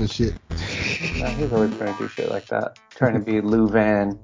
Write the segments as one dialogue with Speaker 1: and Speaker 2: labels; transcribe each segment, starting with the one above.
Speaker 1: Vandross and shit.
Speaker 2: Nah, he's always trying to do shit like that. Trying to be Lou Van.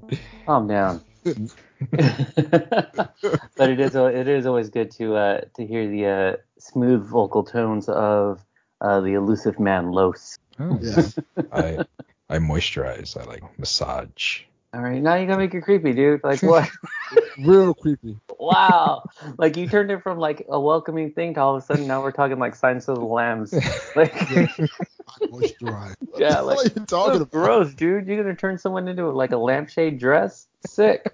Speaker 2: Calm down. but it is it is always good to uh, to hear the uh, smooth vocal tones of uh, the elusive man Los.
Speaker 3: Oh,
Speaker 1: Yes.
Speaker 3: I I moisturize. I like massage.
Speaker 2: All right, now you gotta make it creepy, dude. Like what?
Speaker 1: Real creepy.
Speaker 2: wow. Like you turned it from like a welcoming thing to all of a sudden now we're talking like Silence of the Lambs. Like
Speaker 1: I moisturize.
Speaker 2: Yeah,
Speaker 1: what
Speaker 2: like-
Speaker 1: are you talking
Speaker 2: that's
Speaker 1: about?
Speaker 2: gross, dude. You're gonna turn someone into like a lampshade dress? Sick.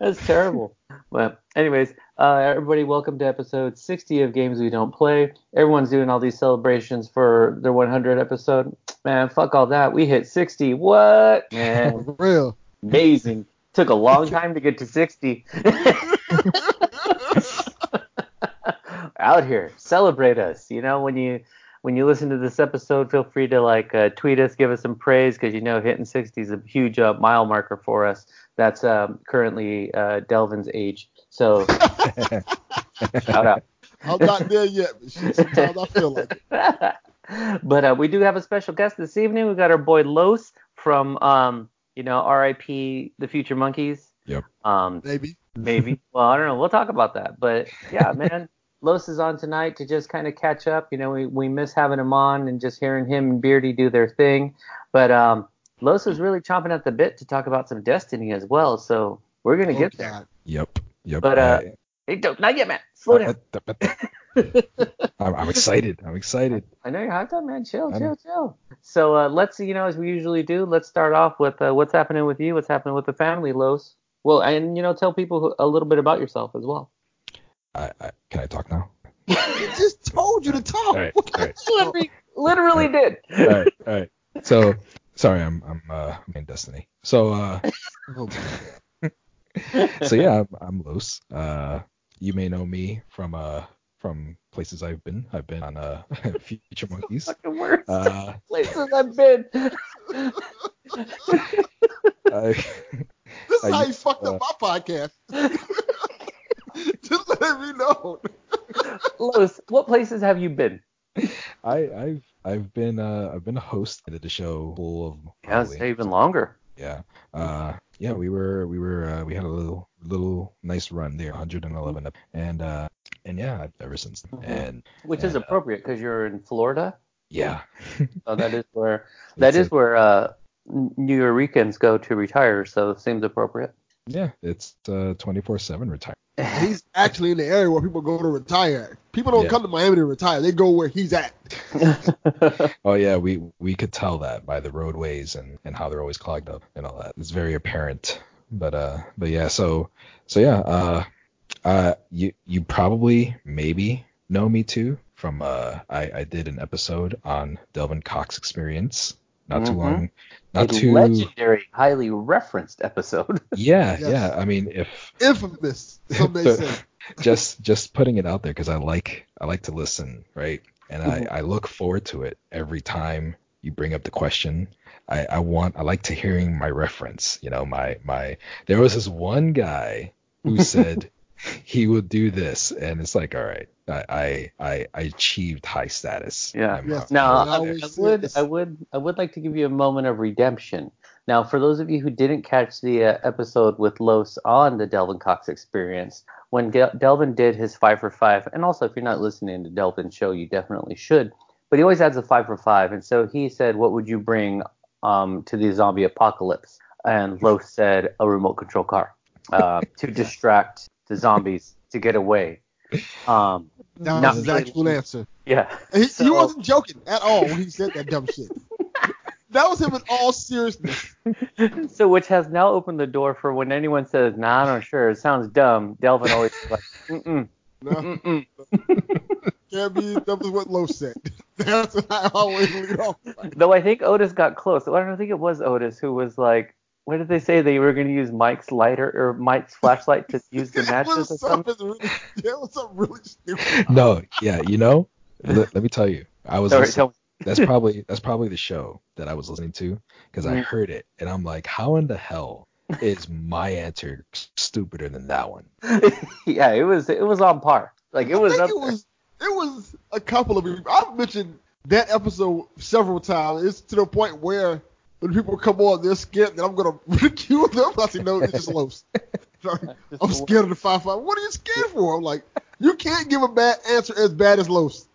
Speaker 2: That's terrible. But anyways, uh, everybody, welcome to episode 60 of Games We Don't Play. Everyone's doing all these celebrations for their 100 episode. Man, fuck all that. We hit 60. What? Man,
Speaker 1: For real.
Speaker 2: amazing. Took a long time to get to 60. Out here, celebrate us. You know, when you when you listen to this episode, feel free to like uh, tweet us, give us some praise because you know hitting 60 is a huge uh, mile marker for us. That's um, currently uh, Delvin's age. So shout out.
Speaker 1: I'm not there yet, but shit, sometimes I feel like it.
Speaker 2: but uh, we do have a special guest this evening. We got our boy Los from, um, you know, R.I.P. The Future Monkeys.
Speaker 3: Yep.
Speaker 2: Um,
Speaker 1: Maybe.
Speaker 2: maybe. well, I don't know. We'll talk about that. But yeah, man, Los is on tonight to just kind of catch up. You know, we we miss having him on and just hearing him and Beardy do their thing. But um, Los is really chomping at the bit to talk about some Destiny as well. So we're gonna
Speaker 1: Oh,
Speaker 2: get there.
Speaker 3: Yep. Yep.
Speaker 2: But, uh,
Speaker 3: I-
Speaker 2: not yet, man. Slow down.
Speaker 3: I'm, I'm excited. I'm excited.
Speaker 2: I know you're hyped up, man. Chill, chill, chill. So uh, let's, you know, as we usually do, let's start off with uh, what's happening with you, what's happening with the family, Los. Well, and you know, tell people a little bit about yourself as well.
Speaker 3: I, I, can I talk now?
Speaker 1: I just told you to talk.
Speaker 3: All right. All right.
Speaker 2: Literally, literally did.
Speaker 3: All right. All right. So sorry, I'm I'm uh I'm in Destiny. So uh
Speaker 1: Oh,
Speaker 3: so yeah, I'm, I'm Los. Uh, you may know me from uh from places I've been. I've been on uh Future Monkeys.
Speaker 2: Fucking worst
Speaker 3: Uh,
Speaker 2: places I've been.
Speaker 3: I,
Speaker 1: This is
Speaker 3: I
Speaker 1: how you
Speaker 3: used-
Speaker 1: fucked
Speaker 3: uh,
Speaker 1: up my podcast. just let it be known.
Speaker 2: Los, what places have you been?
Speaker 3: I I've I've been uh I've been a host at the show full of
Speaker 2: Yes,
Speaker 3: probably-
Speaker 2: even longer.
Speaker 3: yeah uh yeah we were we were uh, we had a little little nice run there 111 ep- and uh and yeah ever since
Speaker 2: Mhm.
Speaker 3: and
Speaker 2: Which is appropriate because you're in Florida.
Speaker 3: yeah
Speaker 2: So that is where that
Speaker 3: It's
Speaker 2: is
Speaker 3: a-
Speaker 2: where uh, New Yorkers go to retire. So it seems appropriate.
Speaker 3: Yeah it's uh 24 7 retire
Speaker 1: He's actually in the area where people go to retire. People don't
Speaker 3: Yeah.
Speaker 1: come to Miami to retire. They go where he's at.
Speaker 3: oh yeah we we could tell that by the roadways and and how they're always clogged up and all that it's very apparent but uh but yeah so so yeah uh uh you you probably maybe know me too from uh I I did an episode on Delvin Cox experience not too
Speaker 2: Mhm.
Speaker 3: long not
Speaker 2: a
Speaker 3: too
Speaker 2: legendary, highly referenced episode.
Speaker 3: yeah
Speaker 1: Yes.
Speaker 3: yeah I mean if
Speaker 1: Infamous, some may say.
Speaker 3: just just putting it out there because I like I like to listen, right? And. I, I look forward to it every time you bring up the question. I, I want I like to hearing my reference. You know, my my there was this one guy who said he would do this, and it's like, all right, I I I, I achieved high status.
Speaker 2: Yeah.
Speaker 1: Yes.
Speaker 2: Now,
Speaker 1: I
Speaker 2: I,
Speaker 1: always
Speaker 2: I
Speaker 1: say
Speaker 2: would. I would, I would like to give you a moment of redemption. Now, for those of you who didn't catch the uh, episode with Los on the Delvin Cox experience, when Del- Delvin did his five for five, and also if you're not listening to Delvin's show, you definitely should. But he always adds a five for five, and so he said, "What would you bring um, to the zombie apocalypse?" And Los said, "A remote control car uh, to distract the zombies to get away." Um,
Speaker 1: That was his actual
Speaker 2: really.
Speaker 1: answer.
Speaker 2: yeah.
Speaker 1: He,
Speaker 2: So-
Speaker 1: he wasn't joking at all when he said that dumb shit. That was him in all seriousness.
Speaker 2: so which has now opened the door for when anyone says, "Nah, I'm not sure. It sounds dumb." Delvin always like, "Mm-mm,
Speaker 1: No,
Speaker 2: mm-mm."
Speaker 1: can't be as dumb as what Lowe said. That's what I always lead off.
Speaker 2: Though I think Otis got close. I don't think it was Otis who was like, "What did they say? They were going to use Mike's lighter or Mike's flashlight to use the
Speaker 1: It
Speaker 2: matches
Speaker 1: was
Speaker 2: or something."
Speaker 1: something really, yeah, it was something really stupid.
Speaker 3: No, yeah, you know, let, let me tell you, I was
Speaker 2: Sorry,
Speaker 3: listening-
Speaker 2: tell
Speaker 3: that's probably that's probably the show that I was listening to because I
Speaker 2: Mhm.
Speaker 3: heard it and I'm like, how in the hell is my answer stupider than that one?
Speaker 2: yeah, it was it was on par. Like it
Speaker 1: I
Speaker 2: was
Speaker 1: think it was it was a couple of I've mentioned that episode several times. It's to the point where when people come on, they're scared that I'm gonna ridicule them. I say no, it's just Los. I'm scared of the five five. What are you scared for? I'm like, you can't give a bad answer as bad as Los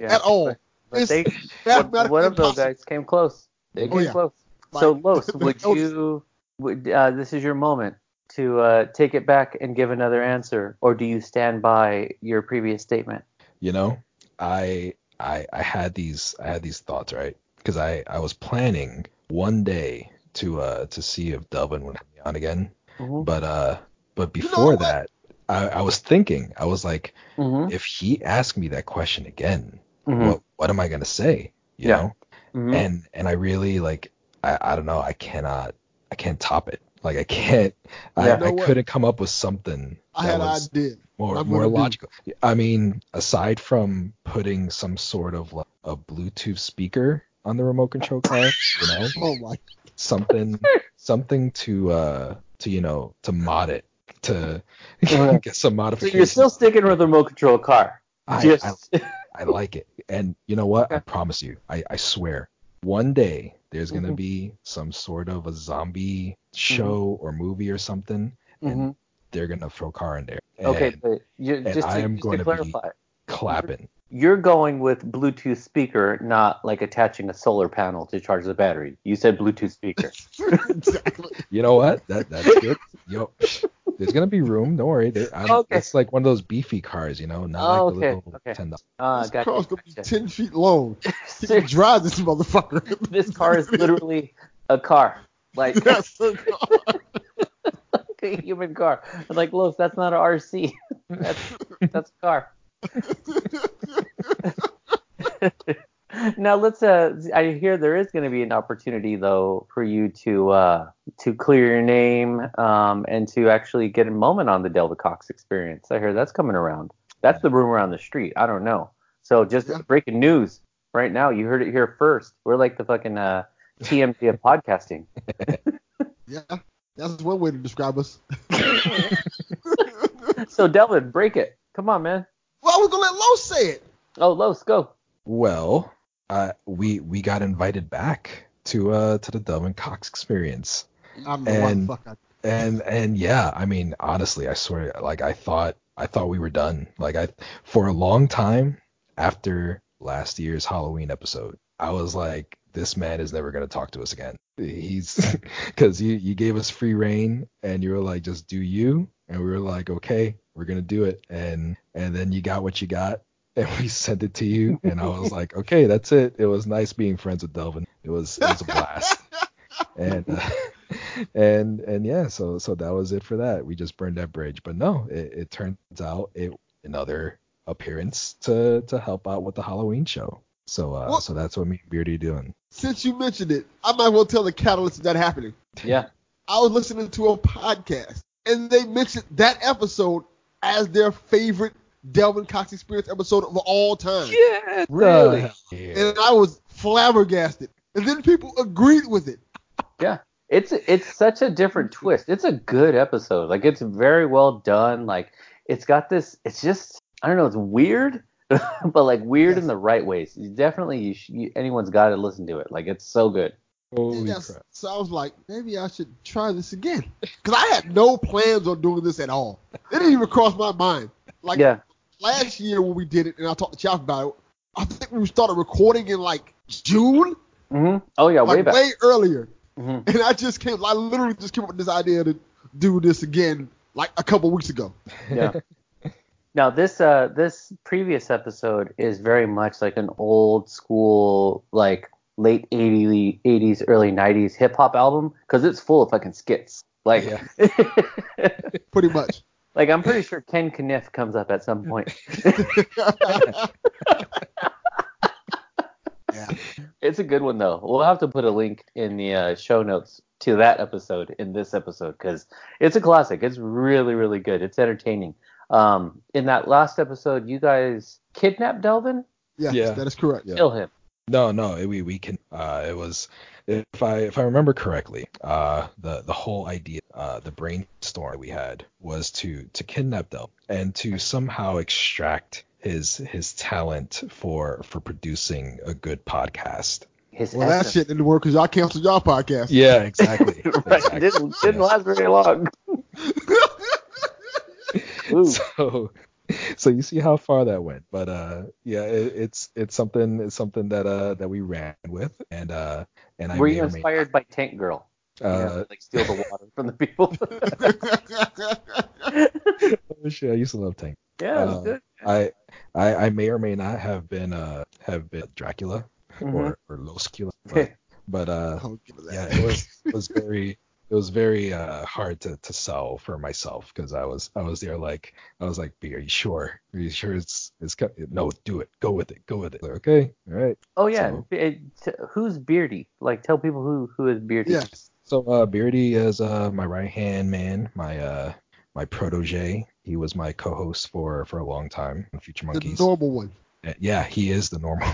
Speaker 2: Yeah.
Speaker 1: at all.
Speaker 2: But
Speaker 1: It's
Speaker 2: they, one,
Speaker 1: mathematically
Speaker 2: one of those guys came close. They
Speaker 1: Oh,
Speaker 2: came
Speaker 1: yeah.
Speaker 2: close. So
Speaker 1: Like,
Speaker 2: Los, would
Speaker 1: that
Speaker 2: you? Would, uh, this is your moment to uh, take it back and give another answer, or do you stand by your previous statement?
Speaker 3: you know i i i had these i had these thoughts right because i i was planning one day to uh to see if delvin would be on again
Speaker 2: Mhm.
Speaker 3: but uh but
Speaker 1: You know
Speaker 3: before
Speaker 1: what?
Speaker 3: that I, I was thinking i was like
Speaker 2: Mhm.
Speaker 3: if he asked me that question again
Speaker 2: Mhm.
Speaker 3: what what am i gonna say you
Speaker 2: Yeah.
Speaker 3: know
Speaker 2: Mhm.
Speaker 3: and and i really like i i don't know i cannot i can't top it like i can't i,
Speaker 2: Yeah.
Speaker 1: You know
Speaker 3: I couldn't come up with something
Speaker 1: I
Speaker 3: that
Speaker 1: had
Speaker 3: was
Speaker 1: an idea.
Speaker 3: more
Speaker 1: I'm
Speaker 3: more
Speaker 1: gonna do.
Speaker 3: logical. I mean, aside from putting some sort of like a Bluetooth speaker on the remote control car, you know,
Speaker 1: Oh my.
Speaker 3: something something to uh to you know to mod it to get some modifications.
Speaker 2: so you're still sticking with the remote control car.
Speaker 3: I,
Speaker 2: Just
Speaker 3: I, I like it, and you know what? I promise you, I, I swear, one day there's gonna
Speaker 2: Mhm.
Speaker 3: be some sort of a zombie show or movie or something, and
Speaker 2: Mhm.
Speaker 3: they're gonna throw car in there.
Speaker 2: okay, but you,
Speaker 3: and
Speaker 2: just,
Speaker 3: I
Speaker 2: to,
Speaker 3: am
Speaker 2: just
Speaker 3: going
Speaker 2: to
Speaker 3: to be-
Speaker 2: clarify,
Speaker 3: clapping.
Speaker 2: You're going with Bluetooth speaker, not like attaching a solar panel to charge the battery. You said Bluetooth speaker.
Speaker 1: exactly.
Speaker 3: You know what? That that's good. Yo, there's gonna be room. Don't worry. They,
Speaker 2: Okay.
Speaker 3: It's like one of those beefy cars, you know, not
Speaker 2: Oh,
Speaker 3: like the
Speaker 2: okay,
Speaker 3: little
Speaker 2: okay.
Speaker 3: ten.
Speaker 2: Ah,
Speaker 1: this
Speaker 2: gotcha.
Speaker 1: car's gonna be
Speaker 2: gotcha.
Speaker 1: ten feet long. He can drive this motherfucker.
Speaker 2: this car is literally a car, like
Speaker 1: Yes, a car.
Speaker 2: a human car. I'm like, Los, that's not an RC. that's that's a car. now let's uh I hear there is going to be an opportunity though for you to uh to clear your name um and to actually get a moment on the Delvin Cox experience. I hear that's coming around. That's the rumor on the street. I don't know. So just
Speaker 1: Yeah.
Speaker 2: breaking news right now. You heard it here first. We're like the fucking uh TMZ of podcasting.
Speaker 1: yeah, that's one way to describe us.
Speaker 2: So Delvin, break it. Come on, man.
Speaker 1: well, I was gonna let Los say it.
Speaker 2: Oh, Los, go.
Speaker 3: Well, uh, we we got invited back to uh to the Delvin Cox experience,
Speaker 1: I don't know why the
Speaker 3: And-
Speaker 1: fuck
Speaker 3: and and yeah, I mean, honestly, I swear, like I thought I thought we were done. Like I for a long time after last year's Halloween episode, I was like, this man is never gonna talk to us again. He's because you you gave us free reign and you were like, just do you, and we were like, okay, we're gonna do it, and and then you got what you got. And we sent it to you, and I was like, okay, that's it. It was nice being friends with Delvin. It was it was a blast and uh, and and yeah, so so that was it for that. We just burned that bridge, but no, it, it turns out it another appearance to to help out with the Halloween show. So uh,
Speaker 1: Well-
Speaker 3: so that's what me and Beardy doing.
Speaker 1: Since you mentioned it, I might as well tell the catalyst of that happening.
Speaker 2: Yeah.
Speaker 1: I was listening to a podcast, and they mentioned that episode as their favorite Delvin Cox Experience episode of all time.
Speaker 3: Yeah,
Speaker 2: Really?
Speaker 3: Yeah.
Speaker 1: And I was flabbergasted. And then people agreed with it.
Speaker 2: Yeah. It's it's such a different twist. It's a good episode. Like it's very well done. Like it's got this. It's just I don't know. It's weird, but like weird in the right ways. You definitely, you, sh- you anyone's got to listen to it. Like it's so good.
Speaker 3: Holy
Speaker 1: Yes.
Speaker 3: crap.
Speaker 1: So I was like, maybe I should try this again. Because I had no plans on doing this at all. It didn't even cross my mind. Like
Speaker 2: yeah.
Speaker 1: Last year when we did it, and I talked to Chaff about it, I think we started recording in like June,
Speaker 2: hmm Oh yeah, way back.
Speaker 1: way earlier.
Speaker 2: hmm
Speaker 1: And I just came, I literally just came up with this idea to do this again like a couple weeks ago.
Speaker 2: Yeah. now this uh this previous episode is very much like an old school like late 80s 80s early 90s hip hop album because it's full of fucking skits. Like yeah.
Speaker 1: Pretty much.
Speaker 2: Like I'm pretty sure Ken Kniff comes up at some point.
Speaker 1: yeah.
Speaker 2: It's a good one though. We'll have to put a link in the uh, show notes to that episode in this episode because it's a classic. It's really really good. It's entertaining. Um, in that last episode, you guys kidnapped Delvin,
Speaker 1: Yes,
Speaker 3: Yeah.
Speaker 1: that is correct.
Speaker 3: Yeah.
Speaker 2: kill him.
Speaker 3: No, no, it- we we can. Uh, it was if I if I remember correctly, uh, the the whole idea, uh, the brainstorm we had was to to kidnap Del and to somehow extract his his talent for for producing a good podcast.
Speaker 2: His
Speaker 1: Well, that shit didn't work because y'all canceled y'all podcast.
Speaker 3: Yeah, exactly.
Speaker 2: right.
Speaker 3: exactly.
Speaker 2: Didn't didn't
Speaker 3: Yeah.
Speaker 2: last very long. Ooh.
Speaker 3: so so you see how far that went but uh yeah it, it's it's something it's something that uh that we ran with and uh and I
Speaker 2: Were
Speaker 3: may
Speaker 2: you inspired by Tank Girl?
Speaker 3: not,
Speaker 2: You know,
Speaker 3: uh
Speaker 2: like steal the water from the people.
Speaker 3: oh, shit, I used to love Tank
Speaker 2: yeah, it was
Speaker 3: Uh,
Speaker 2: good.
Speaker 3: I, I I may or may not have been uh have been Dracula
Speaker 2: Mhm.
Speaker 3: or or Loscula but but uh
Speaker 1: I'll give it that.
Speaker 3: yeah it was it was very it was very uh, hard to, to sell for myself because I was I was there like I was like, "B, are you sure? Are you sure it's it's co- no, do it, go with it, go with it." Like, okay, all right.
Speaker 2: Oh yeah,
Speaker 3: So-
Speaker 2: it- t- who's Beardy? Like, tell people who who is Beardy.
Speaker 1: Yeah.
Speaker 3: So uh, Beardy is uh, my right hand man, my uh, my protege. He was my co-host for for a long time on Future Monkeys.
Speaker 1: The
Speaker 3: Monkeys.
Speaker 1: normal one.
Speaker 3: Yeah, he is the normal.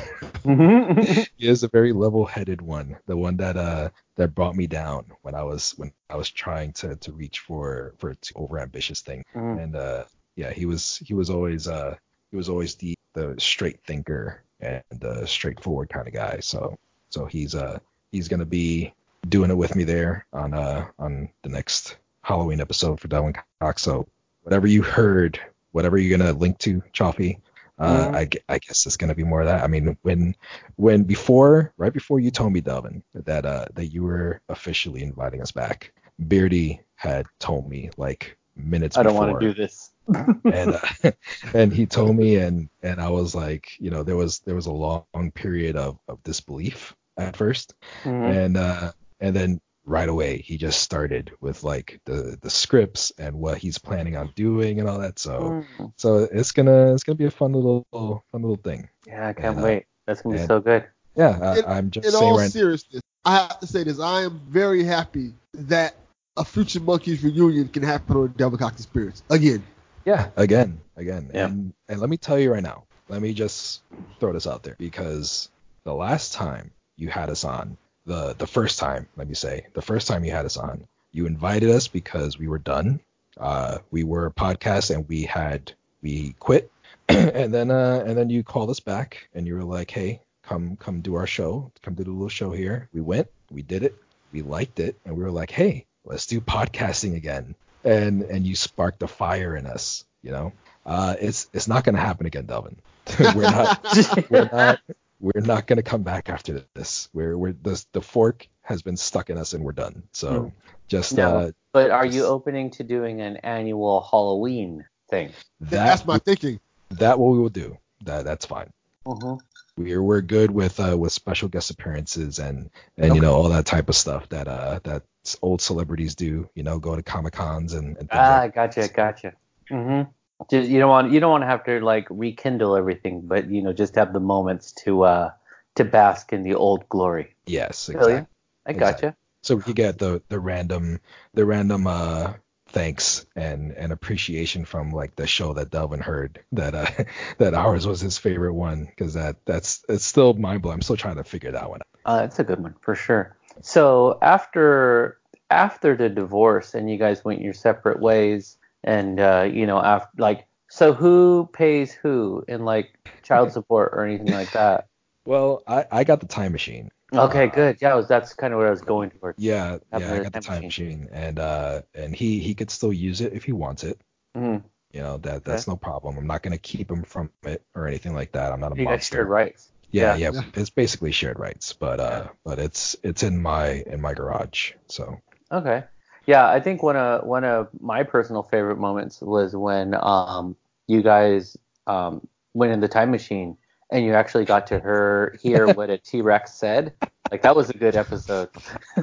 Speaker 2: Mhm.
Speaker 3: he is a very level-headed one, the one that uh that brought me down when I was when I was trying to to reach for for to overambitious thing.
Speaker 2: Mhm.
Speaker 3: And uh yeah, he was he was always uh he was always the the straight thinker and the straightforward kind of guy. So so he's uh he's gonna be doing it with me there on uh on the next Halloween episode for Delvin Cox. So whatever you heard, whatever you're gonna link to, Chaufie, uh. I, I guess it's gonna be more of that. I mean, when when before right before you told me, Delvin, that uh that you were officially inviting us back, Beardy had told me like minutes
Speaker 2: I don't want to do this.
Speaker 3: and uh, and he told me and and I was like you know there was there was a long period of, of disbelief at 1st
Speaker 2: Mhm.
Speaker 3: and uh and then right away he just started with like the the scripts and what he's planning on doing and all that so
Speaker 2: Mhm.
Speaker 3: so it's gonna it's gonna be a fun little fun little thing
Speaker 2: Yeah, I can't
Speaker 3: And, uh,
Speaker 2: wait. That's gonna be
Speaker 3: and-
Speaker 2: so good.
Speaker 3: yeah
Speaker 1: In-
Speaker 3: I, I'm just
Speaker 1: In
Speaker 3: saying
Speaker 1: all
Speaker 3: right
Speaker 1: seriousness, I have to say this. I am very happy that a Future Monkeys reunion can happen on Delvin Cox Experience. Again.
Speaker 3: Yeah, again, again.
Speaker 2: Yeah.
Speaker 3: And and let me tell you right now, let me just throw this out there because the last time you had us on, the the first time, let me say, the first time you had us on, you invited us because we were done. Uh, we were a podcast and we had we quit, and then uh and then you called us back and you were like, hey, come come do our show, come do the little show here. We went, we did it, we liked it, and we were like, hey, let's do podcasting again and and you sparked a fire in us you know uh it's it's not gonna happen again delvin we're not we're not we're not gonna come back after this we're we're the the fork has been stuck in us and we're done so
Speaker 2: Mm.
Speaker 3: just
Speaker 2: No.
Speaker 3: uh
Speaker 2: But are you opening to doing an annual Halloween thing?
Speaker 3: that
Speaker 1: That's my thinking.
Speaker 3: that what we will do that that's fine
Speaker 2: Mm-hmm.
Speaker 3: we're we're good with uh with special guest appearances and and you know all that type of stuff that uh that old celebrities do you know go to comic cons and, and things
Speaker 2: Ah,
Speaker 3: like
Speaker 2: gotcha, gotcha. Mm-hmm. Just you don't want you don't want to have to like rekindle everything, but you know just have the moments to uh to bask in the old glory.
Speaker 3: yes exactly
Speaker 2: ya? I gotcha.
Speaker 3: so we could get the the random the random uh thanks and and appreciation from like the show that Delvin heard that uh that ours was his favorite one because that that's it's still mind blowing. I'm still trying to figure that one out.
Speaker 2: Uh, that's a good one for sure. So after after the divorce and you guys went your separate ways, and uh, you know after like so who pays who in like child support or anything like that?
Speaker 3: Well, I I got the time machine.
Speaker 2: Okay,
Speaker 3: Uh,
Speaker 2: good. Yeah, was, that's kind of what I was going towards.
Speaker 3: Yeah, yeah, I got the
Speaker 2: time
Speaker 3: time machine, and uh and he he could still use it if he wants it.
Speaker 2: Mhm.
Speaker 3: You know that that's no problem. I'm not gonna keep him from it or anything like that. I'm not a
Speaker 2: You guys
Speaker 3: monster.
Speaker 2: shared rights.
Speaker 3: Yeah,
Speaker 2: Yeah.
Speaker 3: yeah, It's basically shared rights, but uh, but it's it's in my in my garage. So
Speaker 2: Okay. Yeah, I think one of one of my personal favorite moments was when um you guys um went in the time machine and you actually got to her hear what a T Rex said. Like that was a good episode.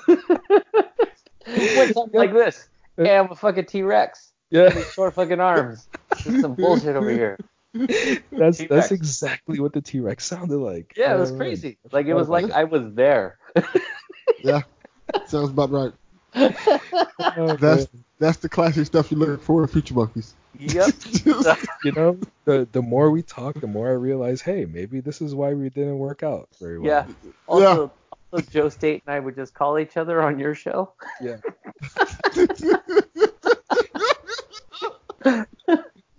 Speaker 2: Went something like this. Hey, I'm a fucking T Rex.
Speaker 3: yeah,
Speaker 2: Short fucking arms. This is some bullshit over here.
Speaker 3: that's
Speaker 2: T-Rex.
Speaker 3: that's exactly what the T Rex sounded like.
Speaker 2: Yeah, it was
Speaker 3: Oh,
Speaker 2: crazy. Like it was like I was there.
Speaker 1: Yeah. Sounds about right.
Speaker 3: Oh,
Speaker 1: That's
Speaker 3: man.
Speaker 1: that's the classic stuff you look for in Future Monkeys.
Speaker 2: yep.
Speaker 3: you know the the more we talk, the more I realize, hey, maybe this is why we didn't work out very well.
Speaker 2: Yeah. Also, also, Joe State and I would just call each other on your show.
Speaker 3: yeah.
Speaker 2: Just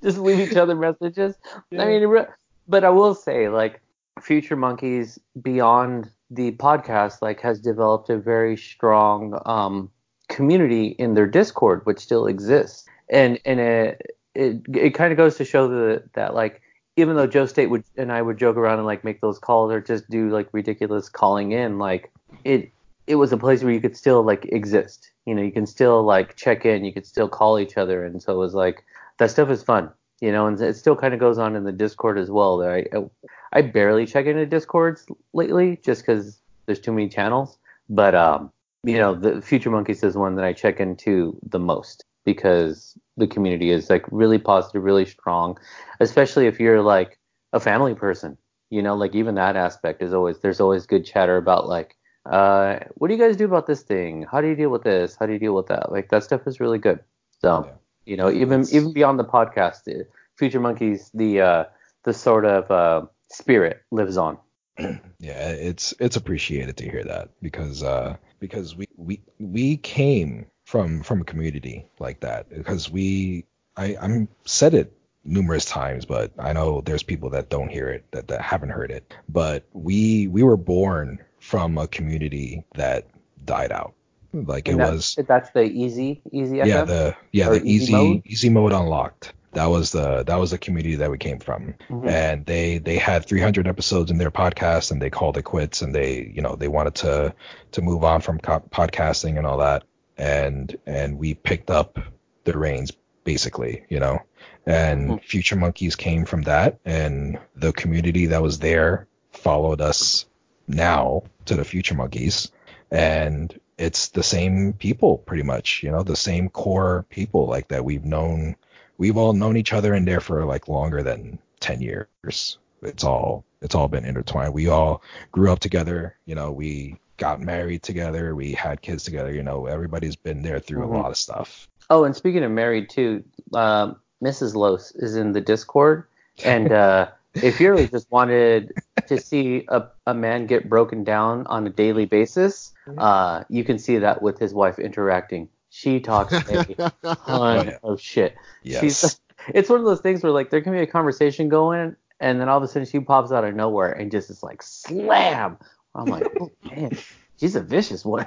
Speaker 2: just leave each other messages. I mean, but I will say, like, Future Monkeys beyond the podcast, like, has developed a very strong um, community in their Discord, which still exists, and and it it, it kind of goes to show that that like even though Joe State would and I would joke around and like make those calls or just do like ridiculous calling in, like it it was a place where you could still like exist. You know, you can still like check in, you could still call each other, and so it was like that stuff is fun. You know, and it still kind of goes on in the Discord as well. I I barely check into Discords lately just because there's too many channels. But um, you know, the Future Monkeys is one that I check into the most because the community is like really positive, really strong, especially if you're like a family person. You know, like even that aspect is always there's always good chatter about like, uh, what do you guys do about this thing? How do you deal with this? How do you deal with that? Like that stuff is really good. So, yeah. you know, even even beyond the podcast, the Future Monkeys, the uh, the sort of uh, spirit lives on.
Speaker 3: yeah, it's it's appreciated to hear that because uh because we we we came from from a community like that because we I I'm said it numerous times but I know there's people that don't hear it that, that haven't heard it. But we we were born from a community that died out. Like and it was
Speaker 2: that's the easy easy
Speaker 3: yeah the yeah the easy easy mode? easy mode unlocked that was the that was the community that we came from mm-hmm. and they they had 300 episodes in their podcast and they called it quits and they you know they wanted to to move on from co- podcasting and all that and and we picked up the reins basically, you know. And mm-hmm. Future Monkeys came from that, and the community that was there followed us now to the Future Monkeys, and it's the same people pretty much, you know, the same core people like that we've known. We've all known each other in there for like longer than ten years. It's all it's all been intertwined. We all grew up together, you know. We got married together, we had kids together. You know, everybody's been there through mm-hmm. a lot of stuff.
Speaker 2: Oh, and speaking of married too, uh, Mrs. Los is in the Discord, and uh, if you really just wanted to see a, a man get broken down on a daily basis, uh, you can see that with his wife interacting. She talks a ton of shit. Yes. She's, it's one of those things where like there can be a conversation going, and then all of a sudden she pops out of nowhere and just is like slam I'm like, oh man, she's a vicious one.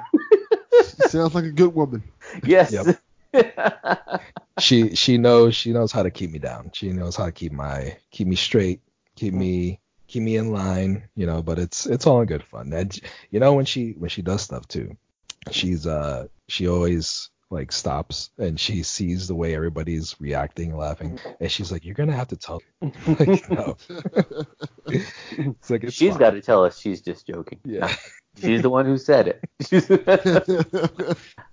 Speaker 1: she sounds like a good woman.
Speaker 2: Yes.
Speaker 3: Yep. she she knows she knows how to keep me down. She knows how to keep my keep me straight, keep me keep me in line, you know. But it's it's all in good fun. And you know when she when she does stuff too, she's uh she always like stops and she sees the way everybody's reacting, laughing, and she's like, "You're gonna have to tell." like, no.
Speaker 2: it's like it's she's got to tell us she's just joking.
Speaker 3: Yeah.
Speaker 2: she's the one who said it.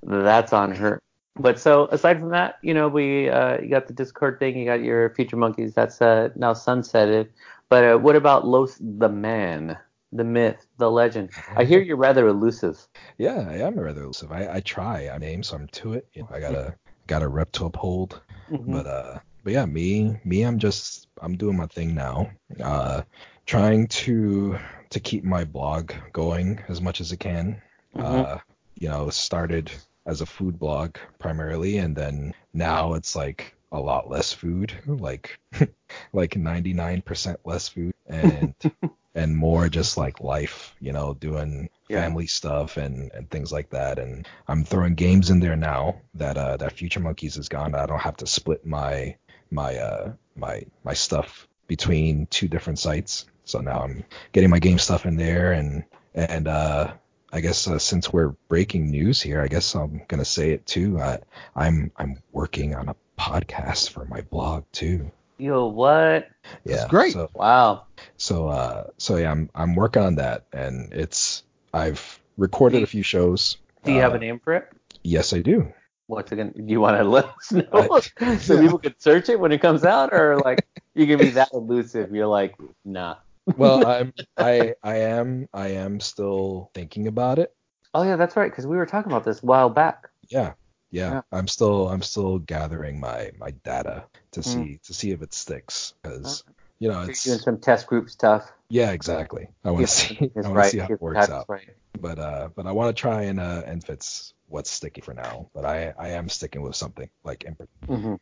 Speaker 2: That's on her. But so aside from that, you know, we uh, you got the Discord thing, you got your Future Monkeys. That's uh, now sunsetted. But uh, what about Los the Man? The myth, the legend. I hear you're rather elusive.
Speaker 3: Yeah, I am rather elusive. I, I try. I aim some to it. You know, I gotta got a rep to uphold. Mm-hmm. But uh, but yeah, me me, I'm just I'm doing my thing now. Uh, trying to to keep my blog going as much as I can. Mm-hmm. Uh, you know, started as a food blog primarily, and then now it's like a lot less food, like like 99% less food, and and more just like life, you know, doing yeah. family stuff and, and things like that. And I'm throwing games in there now that uh, that Future Monkeys is gone. I don't have to split my my uh my my stuff between two different sites. So now I'm getting my game stuff in there and and uh I guess uh, since we're breaking news here, I guess I'm gonna say it too. Uh, I'm I'm working on a podcast for my blog too.
Speaker 2: Yo, what?
Speaker 3: Yeah,
Speaker 1: That's great.
Speaker 3: So,
Speaker 2: wow.
Speaker 3: So uh, so yeah, I'm I'm working on that, and it's I've recorded a few shows.
Speaker 2: Do you
Speaker 3: uh,
Speaker 2: have a name for it?
Speaker 3: Yes, I do.
Speaker 2: What's it gonna? Do you want to let us know I, so yeah. people can search it when it comes out, or like you can be that elusive? You're like, nah.
Speaker 3: well, I'm I I am I am still thinking about it.
Speaker 2: Oh yeah, that's right, because we were talking about this a while back.
Speaker 3: Yeah, yeah, yeah, I'm still I'm still gathering my my data to mm. see to see if it sticks because you know it's
Speaker 2: doing some test group stuff.
Speaker 3: Yeah, exactly. I want to see I want right. to see how it works out. Right. But uh, but I want to try and uh and fits what's sticky for now. But I I am sticking with something like
Speaker 2: mm-hmm.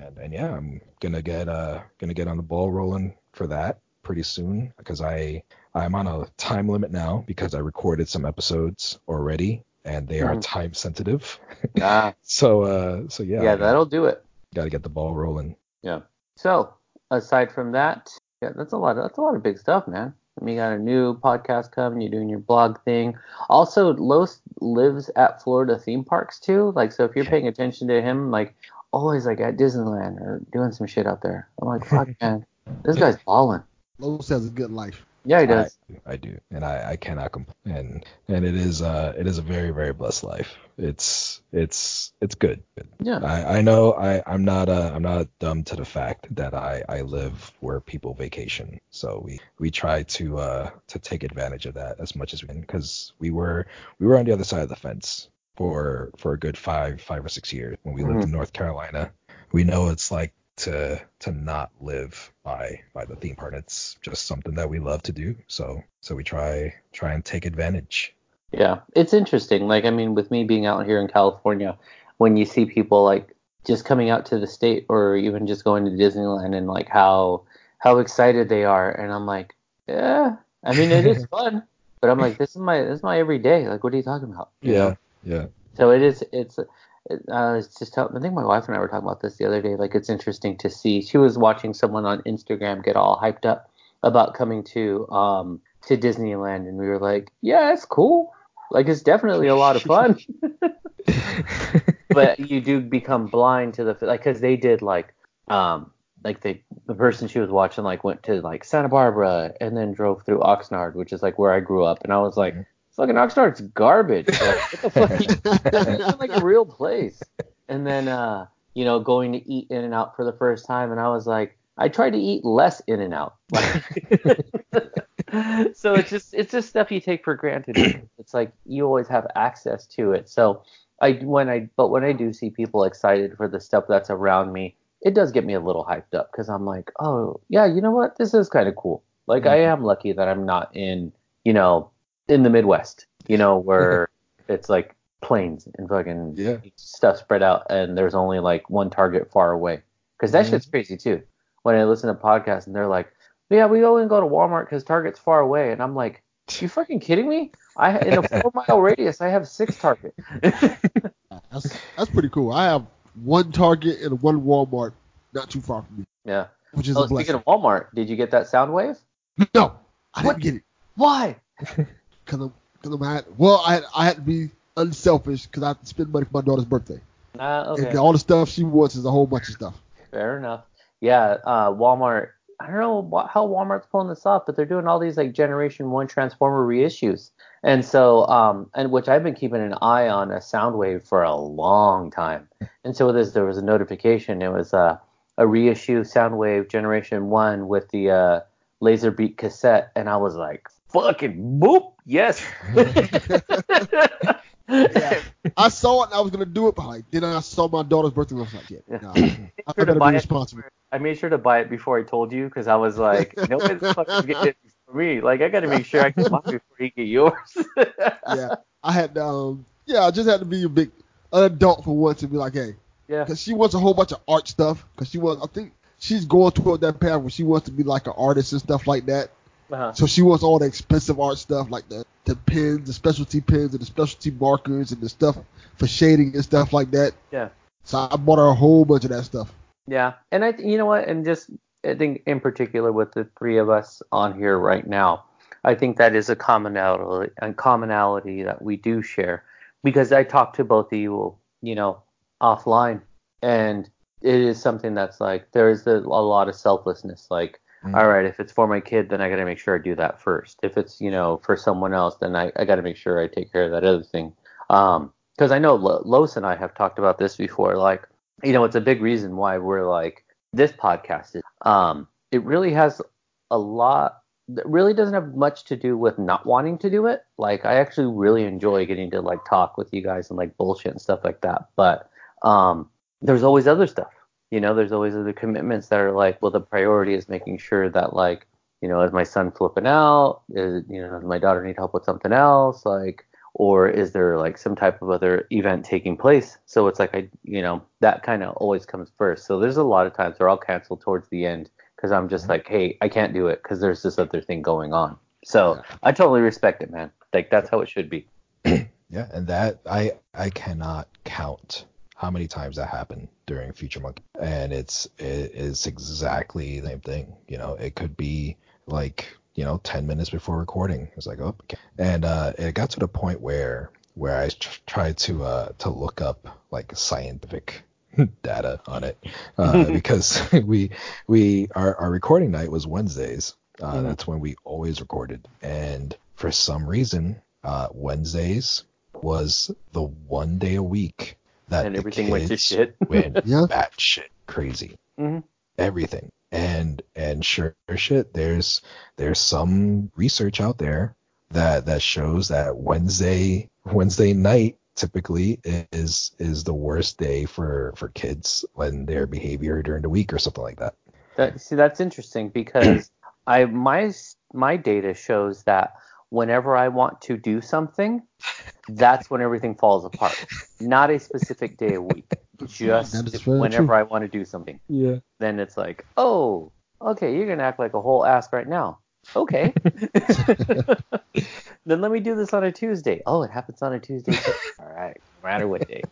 Speaker 3: and and yeah, I'm gonna get uh gonna get on the ball rolling for that pretty soon because I I'm on a time limit now because I recorded some episodes already and they are
Speaker 2: Mhm.
Speaker 3: time sensitive.
Speaker 2: Ah,
Speaker 3: so uh so yeah,
Speaker 2: yeah, that'll do it.
Speaker 3: got to get the ball rolling.
Speaker 2: Yeah. So aside from that, yeah, that's a lot. Of, that's a lot of big stuff, man. I mean, you got a new podcast coming. You're doing your blog thing. Also, Los lives at Florida theme parks too. Like, so if you're paying attention to him, like always like at Disneyland or doing some shit out there. I'm like, fuck, man, this guy's balling.
Speaker 1: Los has a good life.
Speaker 2: Yeah, he does.
Speaker 3: I, I do, and I, I cannot complain. And and it is uh it is a very very blessed life. It's it's it's good.
Speaker 2: Yeah.
Speaker 3: I, I know I I'm not uh I'm not dumb to the fact that I I live where people vacation. So we we try to uh to take advantage of that as much as we can because we were we were on the other side of the fence for for a good five five or six years when we lived in North Carolina. We know it's like to to not live by by the theme park. It's just something that we love to do. So so we try try and take advantage.
Speaker 2: Yeah, it's interesting. Like, I mean, with me being out here in California, when you see people like just coming out to the state or even just going to Disneyland and like how how excited they are, and I'm like, yeah, I mean, it is fun, but I'm like, this is my this is my everyday. Like, what are you talking about? You know?
Speaker 3: yeah.
Speaker 2: So it is. It's. Uh, it's just. Tell, I think my wife and I were talking about this the other day. Like, it's interesting to see. She was watching someone on Instagram get all hyped up about coming to um to Disneyland, and we were like, yeah, it's cool. Like, it's definitely a lot of fun. but you do become blind to the like because they did like um like the the person she was watching like went to like Santa Barbara and then drove through Oxnard, which is like where I grew up, and I was like, fucking Oxnard's garbage. Like, what the fuck? like a real place. And then uh you know going to eat In and Out for the first time, and I was like, I tried to eat less In and Out. so it's just it's just stuff you take for granted. It's like you always have access to it. So I when I but when I do see people excited for the stuff that's around me, it does get me a little hyped up because I'm like, oh yeah, you know what, this is kind of cool. Like I am lucky that I'm not in you know in the Midwest, you know where it's like plains and fucking
Speaker 3: Yeah.
Speaker 2: stuff spread out and there's only like one target far away. Because that
Speaker 3: Mhm.
Speaker 2: shit's crazy too. When I listen to podcasts and they're like, yeah, we only go to Walmart because Target's far away, and I'm like, you fucking kidding me? I in a four mile radius, I have six Target.
Speaker 1: That's that's pretty cool. I have one Target and one Walmart not too far from me,
Speaker 2: yeah.
Speaker 1: which is
Speaker 2: Oh,
Speaker 1: a blessing.
Speaker 2: speaking of Walmart, did you get that Soundwave?
Speaker 1: no, I
Speaker 2: What?
Speaker 1: didn't get it
Speaker 2: Why?
Speaker 1: Because I'm because I'm had well I had I had to be unselfish because I have to spend money for my daughter's birthday
Speaker 2: Uh, okay.
Speaker 1: and all the stuff she wants is a whole bunch of stuff.
Speaker 2: Fair enough. Yeah, uh, Walmart. I don't know how Walmart's pulling this off, but they're doing all these like Generation One Transformer reissues, and so um, and which I've been keeping an eye on a Soundwave for a long time, and so this there was a notification. It was uh, a reissue Soundwave Generation One with the uh, Laserbeak cassette, and I was like, fucking boop, yes.
Speaker 1: Yeah. I saw it and I was gonna do it, but like then I saw my daughter's birthday and I was like, yeah, nah, I,
Speaker 2: sure to
Speaker 1: gotta
Speaker 2: buy
Speaker 1: be
Speaker 2: it. I made sure to buy it before I told you because I was like, nobody the fuck getting it for me. Like, I got to make sure I get mine before you get yours.
Speaker 1: yeah, I had um, yeah, I just had to be a big an adult for once and be like, hey,
Speaker 2: yeah.
Speaker 1: because she wants a whole bunch of art stuff. Because she wants, I think she's going toward that path where she wants to be like an artist and stuff like that.
Speaker 2: Uh-huh.
Speaker 1: So she wants all the expensive art stuff, like the the pens, the specialty pens, and the specialty markers, and the stuff for shading and stuff like that.
Speaker 2: Yeah.
Speaker 1: So I bought her a whole bunch of that stuff.
Speaker 2: Yeah. And I, th- you know what? And just, I think in particular with the three of us on here right now, I think that is a commonality, a commonality that we do share because I talked to both of you, you know, offline, and it is something that's like there is a, a lot of selflessness. Like,
Speaker 3: Mm.
Speaker 2: all right, if it's for my kid, then I got to make sure I do that first. If it's you know for someone else, then I, I got to make sure I take care of that other thing. Um, because I know Los and I have talked about this before. Like, you know, it's a big reason why we're like this podcast is. Um, it really has a lot. It really doesn't have much to do with not wanting to do it. Like, I actually really enjoy getting to like talk with you guys and like bullshit and stuff like that. But um, there's always other stuff. You know, there's always other commitments that are like, well, the priority is making sure that like, you know, is my son flipping out? Is you know, does my daughter need help with something else? Like, or is there like some type of other event taking place? So it's like I, you know, that kind of always comes first. So there's a lot of times where I'll cancel towards the end because I'm just mm-hmm. like, hey, I can't do it because there's this other thing going on. So. I totally respect it, man. Like that's how it should be.
Speaker 3: Yeah, and that I I cannot count how many times that happened during Future Monkey, and it's it is exactly the same thing. You know, it could be like you know 10 minutes before recording. It's like oh, okay. and uh, it got to the point where where I tr- tried to uh to look up like scientific data on it uh, because we we our, our recording night was Wednesdays. Uh,
Speaker 2: Mhm.
Speaker 3: That's when we always recorded, and for some reason, uh, Wednesdays was the one day a week that
Speaker 2: And everything went to shit.
Speaker 3: went
Speaker 1: Yeah.
Speaker 3: batshit crazy.
Speaker 2: Mhm.
Speaker 3: Everything. And and sure shit, there's there's some research out there that that shows that Wednesday Wednesday night typically is is the worst day for for kids when their behavior during the week or something like that.
Speaker 2: That, see, that's interesting because I my my data shows that whenever I want to do something, that's when everything falls apart. Not a specific day a week, just whenever
Speaker 1: true.
Speaker 2: I want to do something.
Speaker 3: Yeah.
Speaker 2: Then it's like, oh, okay, you're gonna act like a whole ass right now. Okay. then let me do this on a Tuesday. Oh, it happens on a Tuesday. All right, no matter what day.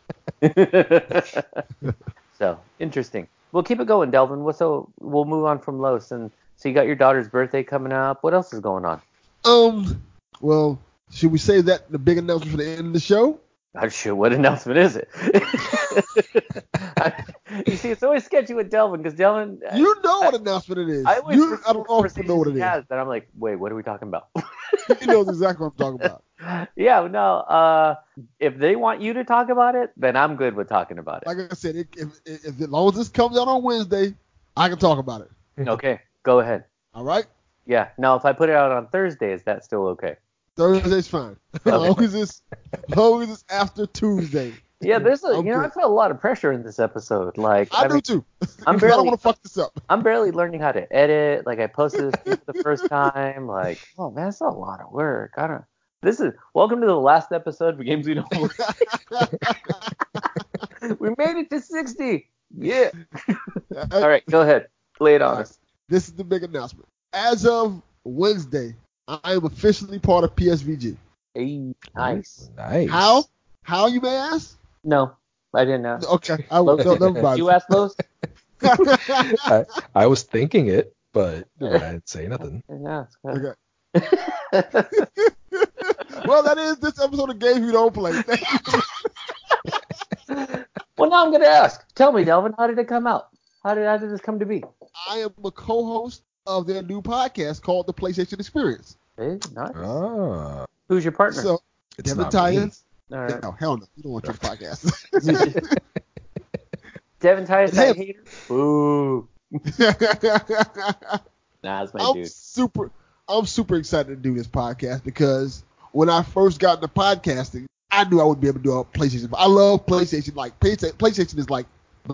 Speaker 2: so interesting. We'll keep it going, Delvin. Well, so we'll move on from Los, and so you got your daughter's birthday coming up. What else is going on?
Speaker 1: Um, well, should we say that the big announcement for the end of the show?
Speaker 2: Not sure what announcement is it. you see, it's always sketchy with Delvin because Delvin.
Speaker 1: You know what announcement it is.
Speaker 2: I always
Speaker 1: you, I don't know know what it is.
Speaker 2: has, Then I'm like, wait, what are we talking about?
Speaker 1: He knows exactly what I'm talking about.
Speaker 2: yeah, no. Uh, if they want you to talk about it, then I'm good with talking about it.
Speaker 1: Like I said, it, if, if, if as long as this comes out on Wednesday, I can talk about it.
Speaker 2: Okay, go ahead.
Speaker 1: All right.
Speaker 2: Yeah. Now, if I put it out on Thursday, is that still okay?
Speaker 1: Thursday's fine. as long as it's, as long as it's after Tuesday.
Speaker 2: Yeah, there's a, you know, I
Speaker 1: Okay.
Speaker 2: felt a lot of pressure in this episode. Like,
Speaker 1: I,
Speaker 2: I,
Speaker 1: do
Speaker 2: mean,
Speaker 1: too.
Speaker 2: I'm
Speaker 1: 'Cause I
Speaker 2: barely-
Speaker 1: don't want to fuck this up.
Speaker 2: I'm barely learning how to edit. Like, I posted this for the first time. Like, oh man, it's a lot of work. I don't. This is welcome to the last episode for Games We Don't Play. we made it to 60. Yeah. All right, go ahead. Lay it on us.
Speaker 1: This is the big announcement. As of Wednesday, I am officially part of PSVG.
Speaker 2: Hey, nice.
Speaker 3: Nice.
Speaker 1: How? How you may ask?
Speaker 2: No, I didn't ask.
Speaker 1: Okay, I will. No, never mind.
Speaker 2: You asked those?
Speaker 3: I, I was thinking it, but I didn't say nothing.
Speaker 2: Yeah,
Speaker 1: okay. Well, that is this episode of Games We Don't Play. Thank you.
Speaker 2: well, now I'm gonna ask. Tell me, Delvin, how did it come out? How did how did this come to be?
Speaker 1: I am a co-host of their new podcast called The PlayStation Experience.
Speaker 2: Hey, nice.
Speaker 3: Ah,
Speaker 2: Who's your partner?
Speaker 1: So,
Speaker 3: it's
Speaker 1: Devin
Speaker 3: not
Speaker 1: Tynes.
Speaker 2: All right.
Speaker 1: No, hell no. You don't want your podcast.
Speaker 2: Devin Tyus, that
Speaker 1: Hey.
Speaker 2: hater. Boo. Nah, that's my
Speaker 1: I'm
Speaker 2: dude.
Speaker 1: super I'm super excited to do this podcast because when I first got into podcasting, I knew I wouldn't be able to do a PlayStation. I love PlayStation. Like PlayStation, PlayStation is like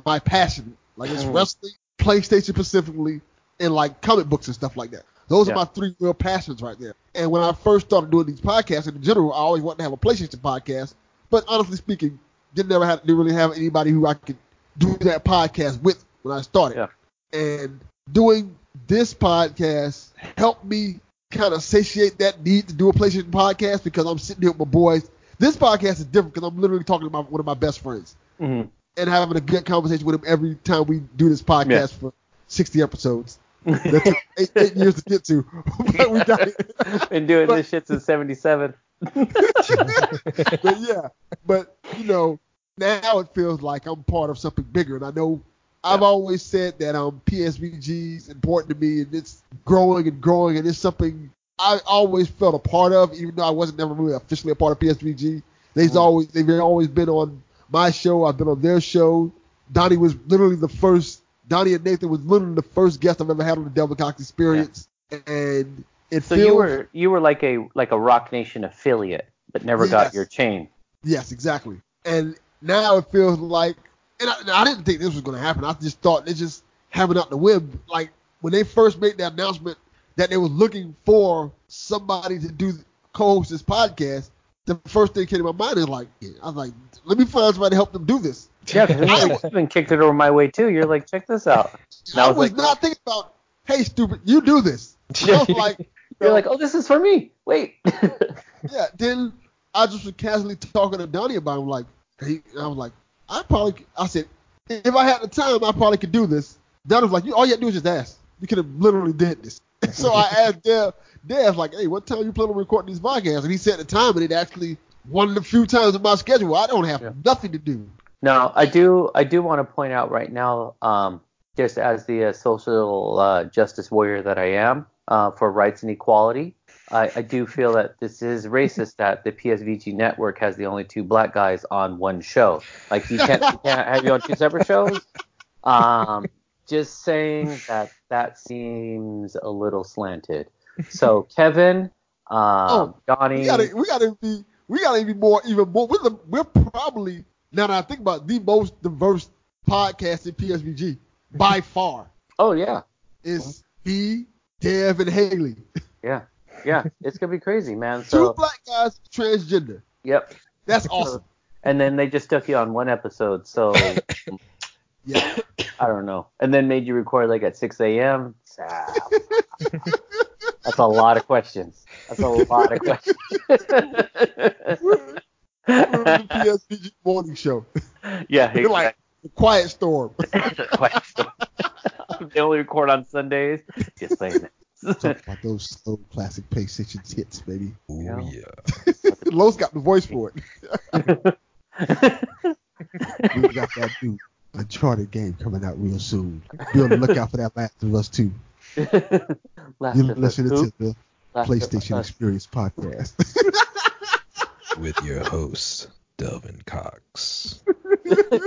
Speaker 1: my passion. Like it's
Speaker 2: Mhm.
Speaker 1: wrestling, PlayStation specifically, and like comic books and stuff like that. Those
Speaker 2: Yeah.
Speaker 1: are my three real passions right there. And when I first started doing these podcasts in general, I always wanted to have a PlayStation podcast. But honestly speaking, didn't ever have didn't really have anybody who I could do that podcast with when I started.
Speaker 2: Yeah.
Speaker 1: And doing this podcast helped me kind of satiate that need to do a PlayStation podcast because I'm sitting here with my boys. This podcast is different because I'm literally talking about one of my best friends
Speaker 2: Mhm.
Speaker 1: and having a good conversation with him every time we do this podcast
Speaker 2: Yeah.
Speaker 1: for 60 episodes. That took eight, eight years to get to, but we got it.
Speaker 2: Been doing
Speaker 1: But-
Speaker 2: this shit since '77.
Speaker 1: but yeah, but you know, now it feels like I'm part of something bigger, and I know I've
Speaker 2: Yeah.
Speaker 1: always said that um PSVG is important to me, and it's growing and growing, and it's something I always felt a part of, even though I wasn't never really officially a part of PSVG. They've
Speaker 2: Mhm.
Speaker 1: always they've always been on my show. I've been on their show. Donnie was literally the first. Donnie and Nathan was literally the first guest I've ever had on the Delvin Cox Experience, and it
Speaker 2: So
Speaker 1: feels
Speaker 2: you were you were like a like a Roc Nation affiliate, but never got your chain.
Speaker 1: Yes, exactly. And now it feels like, and I, I didn't think this was going to happen. I just thought they just having out the whim. Like when they first made the announcement that they were looking for somebody to do co-host this podcast, the first thing came to my mind is like, I was like, let me find somebody to help them do this.
Speaker 2: Yeah, because you've been kicked it over my way too. You're like, check this out. And
Speaker 1: I
Speaker 2: I
Speaker 1: was,
Speaker 2: was like-
Speaker 1: not thinking about, hey, stupid, you do this. I was like,
Speaker 2: You're like, oh, this is for me. Wait.
Speaker 1: yeah. Then I just was casually talking to Donnie about him. Like, he, I was like, I probably, I said, if I had the time, I probably could do this. Donnie was like, you, all you had to do is just ask. You could have literally did this. so I asked Dev, Dev, like, hey, what time you plan on recording these podcasts? And he said the time, and it actually one of the few times in my schedule I don't have
Speaker 2: Yeah.
Speaker 1: nothing to do.
Speaker 2: Now, I do. I do want to point out right now, um, just as the uh, social uh, justice warrior that I am uh, for rights and equality, I, I do feel that this is racist that the PSVG network has the only two black guys on one show. Like you can't, you can't have you on two separate shows. Um, just saying that that seems a little slanted. So Kevin, um, Donnie,
Speaker 1: We gotta, we gotta be, we gotta be more, even more. We're, the, we're probably now that I think about it, the most diverse podcast in PSVG by far.
Speaker 2: oh yeah,
Speaker 1: Is me, Dev, and Haley.
Speaker 2: yeah, yeah, it's gonna be crazy, man.
Speaker 1: Two black guys, transgender.
Speaker 2: yep.
Speaker 1: That's awesome.
Speaker 2: and then they just took you on one episode, so
Speaker 1: Yeah.
Speaker 2: I don't know. And then made you record like at 6 a.m. That's a lot of questions. That's a lot of questions.
Speaker 1: We're the PSVG morning show.
Speaker 2: yeah,
Speaker 1: You're like the quiet storm.
Speaker 2: exactly. they only record on Sundays. Just saying
Speaker 1: Talk about those slow classic PlayStation hits, baby.
Speaker 3: Oh
Speaker 2: Yeah.
Speaker 3: yeah.
Speaker 1: Los got the voice for it. We got that new Uncharted game coming out real soon. Be on the lookout for that Last of Us 2.
Speaker 2: Last
Speaker 1: You're listening to the
Speaker 2: Last
Speaker 1: PlayStation Experience podcast.
Speaker 3: With your host, Delvin Cox.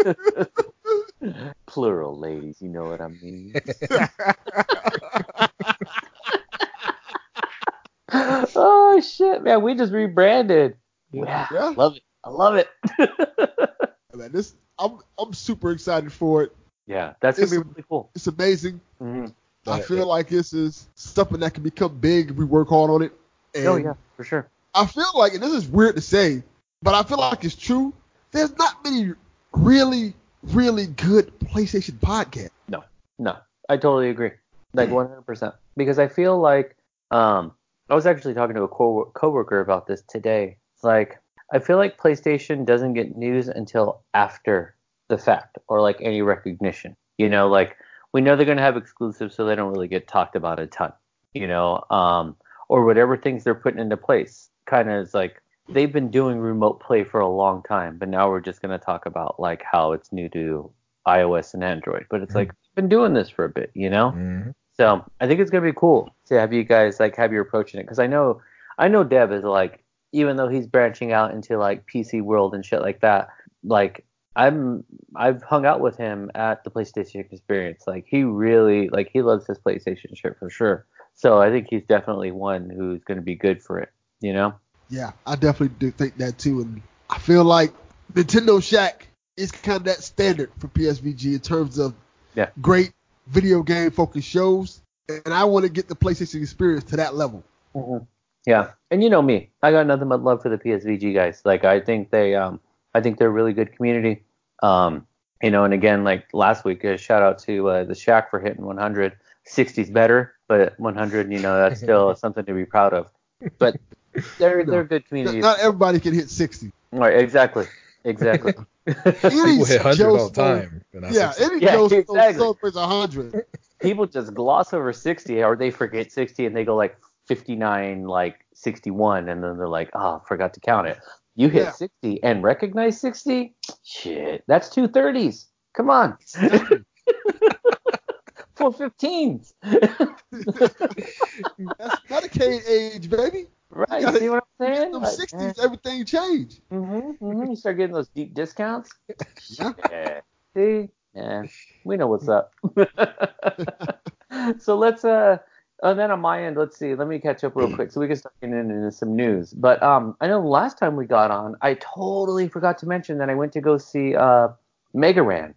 Speaker 2: Plural, ladies. You know what I mean. oh shit, man! We just rebranded. Yeah,
Speaker 1: Yeah.
Speaker 2: love it. I love it.
Speaker 1: Man, this I'm I'm super excited for it.
Speaker 2: yeah, that's gonna
Speaker 1: It's-
Speaker 2: be really cool.
Speaker 1: It's amazing.
Speaker 2: Mhm.
Speaker 1: I feel
Speaker 3: it-
Speaker 1: like this is something that can become big if we work hard on it. And
Speaker 2: Oh yeah, for sure.
Speaker 1: I feel like, and this is weird to say, but I feel like it's true. There's not many really, really good PlayStation podcasts.
Speaker 2: No, no, I totally agree. Like 100%. Because I feel like, um, I was actually talking to a co- coworker about this today. It's like, I feel like PlayStation doesn't get news until after the fact or like any recognition. You know, like we know they're going to have exclusives, so they don't really get talked about a ton, you know, um, or whatever things they're putting into place. Kind of is like, they've been doing remote play for a long time, but now we're just going to talk about like how it's new to iOS and Android. But it's like, we've been doing this for a bit, you know?
Speaker 3: Mhm.
Speaker 2: So I think it's gonna be cool to have you guys like have you approaching it because I know I know Dev is like even though he's branching out into like PC world and shit like that, like I'm I've hung out with him at the PlayStation Experience. Like he really like he loves his PlayStation shit for sure. So I think he's definitely one who's gonna be good for it. You know?
Speaker 1: Yeah, I definitely do think that too. And I feel like Nintendo Shack is kind of that standard for PSVG in terms of
Speaker 2: Yeah.
Speaker 1: great video game focused shows. And I want to get the PlayStation experience to that level. Mm-hmm.
Speaker 2: Yeah, and you know me, I got nothing but love for the PSVG guys. Like I think they, um, I think they're a really good community. Um, you know, and again, like last week, a shout out to uh, the Shack for hitting 100. 60's better, but 100, you know, that's still something to be proud of. But they're they're good
Speaker 1: Not,
Speaker 2: communities.
Speaker 1: not everybody can hit 60.
Speaker 2: Right, exactly, exactly.
Speaker 1: Any
Speaker 3: hit 100
Speaker 1: Joe
Speaker 3: all the time.
Speaker 1: Yeah,
Speaker 3: 60.
Speaker 1: any
Speaker 2: Yeah,
Speaker 1: Joe Schmo
Speaker 2: exactly.
Speaker 1: celebrates 100.
Speaker 2: People just gloss over 60, or they forget 60 and they go like 59, like 61, and then they're like, oh, forgot to count it. You hit
Speaker 1: Yeah.
Speaker 2: 60 and recognize 60? Shit, that's two 30s. Come on. Four 15s.
Speaker 1: That's Medicaid age, baby.
Speaker 2: right,
Speaker 1: gotta-
Speaker 2: see what I'm saying?
Speaker 1: Them
Speaker 2: Like,
Speaker 1: 60s, everything changed.
Speaker 2: Mm-hmm, mm-hmm. You start getting those deep discounts.
Speaker 1: Yeah.
Speaker 2: Yeah. See? Yeah. We know what's up. so let's uh and then on my end, let's see. Let me catch up real quick so we can start getting into some news. But um I know last time we got on, I totally forgot to mention that I went to go see uh Mega Ran.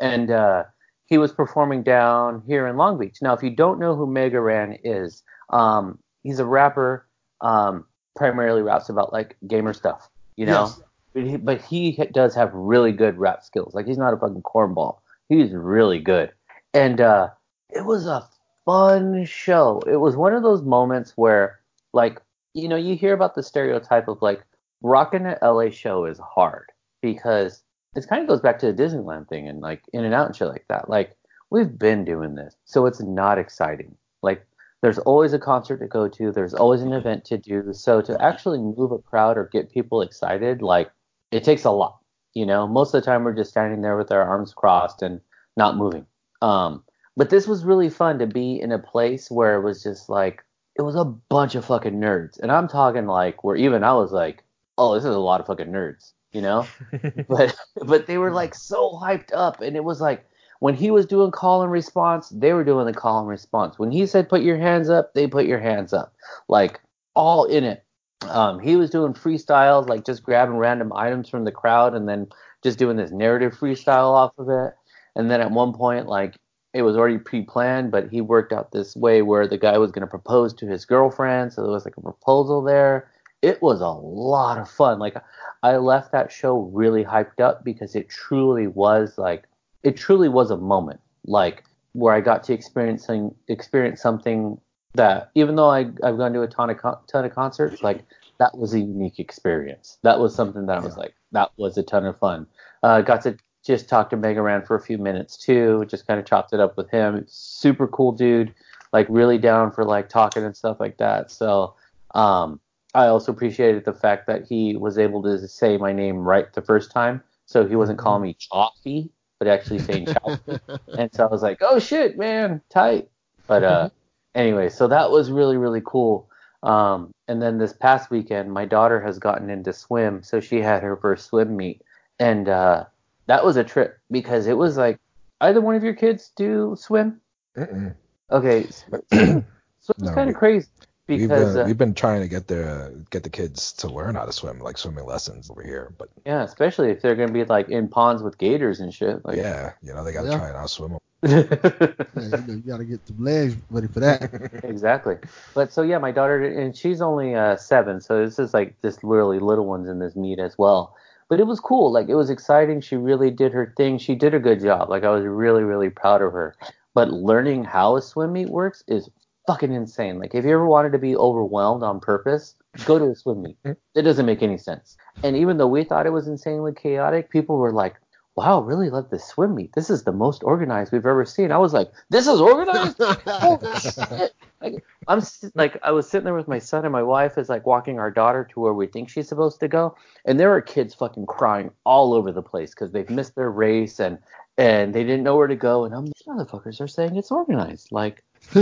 Speaker 2: And uh he was performing down here in Long Beach. Now if you don't know who Mega Ran is, um he's a rapper. Um primarily raps about like gamer stuff, you know.
Speaker 1: Yes.
Speaker 2: But he, but he does have really good rap skills. Like he's not a fucking cornball. He's really good. And uh, it was a fun show. It was one of those moments where, like, you know, you hear about the stereotype of like rocking an LA show is hard because it kind of goes back to the Disneyland thing and like In and Out and shit like that. Like we've been doing this, so it's not exciting. Like there's always a concert to go to, there's always an event to do. So to actually move a crowd or get people excited, like it takes a lot. You know, most of the time we're just standing there with our arms crossed and not moving. Um, but this was really fun to be in a place where it was just like it was a bunch of fucking nerds, and I'm talking like where even I was like, oh, this is a lot of fucking nerds, you know. but but they were like so hyped up, and it was like when he was doing call and response, they were doing the call and response. When he said put your hands up, they put your hands up, like all in it. Um, he was doing freestyles, like just grabbing random items from the crowd and then just doing this narrative freestyle off of it. And then at one point, like it was already pre-planned, but he worked out this way where the guy was going to propose to his girlfriend, so there was like a proposal there. It was a lot of fun. Like I left that show really hyped up because it truly was like it truly was a moment, like where I got to experiencing experience something that even though I I've gone to a ton of con- ton of concerts, like that was a unique experience. That was something that I was like that was a ton of fun. Uh, got to just talked to Mega Ran for a few minutes too. Just kind of chopped it up with him. Super cool dude, like really down for like talking and stuff like that. So um, I also appreciated the fact that he was able to say my name right the first time. So he wasn't calling me Chaffee, but actually saying Chaufie. and so I was like, oh shit, man, tight. But uh, anyway, so that was really really cool. Um, and then this past weekend, my daughter has gotten into swim, so she had her first swim meet, and uh, that was a trip because it was like either one of your kids do swim.
Speaker 3: Mm-mm.
Speaker 2: Okay, swim's
Speaker 3: No,
Speaker 2: kind of crazy because
Speaker 3: We've
Speaker 2: because
Speaker 3: been,
Speaker 2: uh,
Speaker 3: we've been trying to get the get the kids to learn how to swim, like swimming lessons over here. But
Speaker 2: yeah, especially if they're gonna be like in ponds with gators and shit. Like,
Speaker 3: yeah, you know they got to
Speaker 1: Yeah.
Speaker 3: try and outswim them.
Speaker 1: Yeah, you, know, you gotta get the legs ready for that.
Speaker 2: exactly. But so yeah, my daughter and she's only uh, seven, so this is like just really little ones in this meet as well. But it was cool. Like it was exciting. She really did her thing. She did a good job. Like I was really really proud of her. But learning how a swim meet works is fucking insane. Like if you ever wanted to be overwhelmed on purpose, go to a swim meet. It doesn't make any sense. And even though we thought it was insanely chaotic, people were like, "Wow, really love this swim meet. This is the most organized we've ever seen." I was like, "This is organized." Holy shit. Like, I'm like I was sitting there with my son and my wife is like walking our daughter to where we think she's supposed to go, and there are kids fucking crying all over the place because they've missed their race and and they didn't know where to go, and I'm these motherfuckers are saying it's organized. Like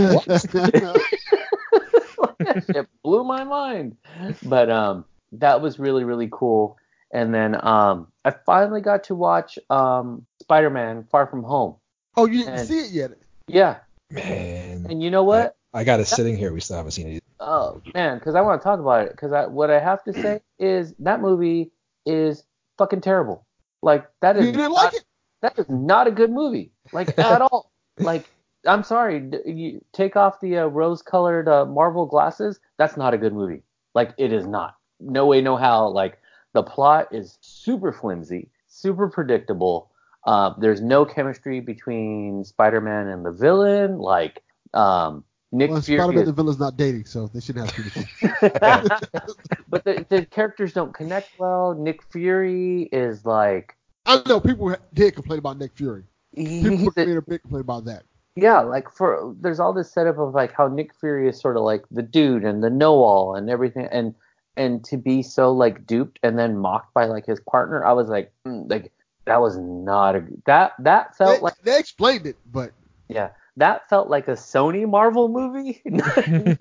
Speaker 2: it blew my mind. But um, that was really really cool. And then um, I finally got to watch um, Spider-Man: Far From Home.
Speaker 1: oh, you didn't
Speaker 2: And-
Speaker 1: see it yet?
Speaker 2: Yeah,
Speaker 3: Man,
Speaker 2: and you know what?
Speaker 3: I got it sitting here. We still haven't seen it.
Speaker 2: Oh man, because I want to talk about it. Because I, what I have to say is that movie is fucking terrible. Like that is
Speaker 1: You didn't
Speaker 2: not,
Speaker 1: like it?
Speaker 2: that is not a good movie. Like at all. Like I'm sorry, you take off the uh, rose-colored uh, Marvel glasses. That's not a good movie. Like it is not. No way, no how. Like the plot is super flimsy, super predictable. Uh, there's no chemistry between Spider-Man and the villain. Like um, Nick
Speaker 1: Well,
Speaker 2: Fury.
Speaker 1: Spider-Man
Speaker 2: is-
Speaker 1: and villain's not dating, so they shouldn't have chemistry.
Speaker 2: but the, the characters don't connect well. Nick Fury is like
Speaker 1: I know people did complain about Nick Fury. People
Speaker 2: a-
Speaker 1: made a big complaint about that.
Speaker 2: yeah, like for there's all this setup of like how Nick Fury is sort of like the dude and the know-all and everything, and and to be so like duped and then mocked by like his partner, I was like, mm, like that was not a that that felt
Speaker 1: They,
Speaker 2: like
Speaker 1: they explained it, but
Speaker 2: yeah that felt like a Sony Marvel movie.
Speaker 1: I didn't,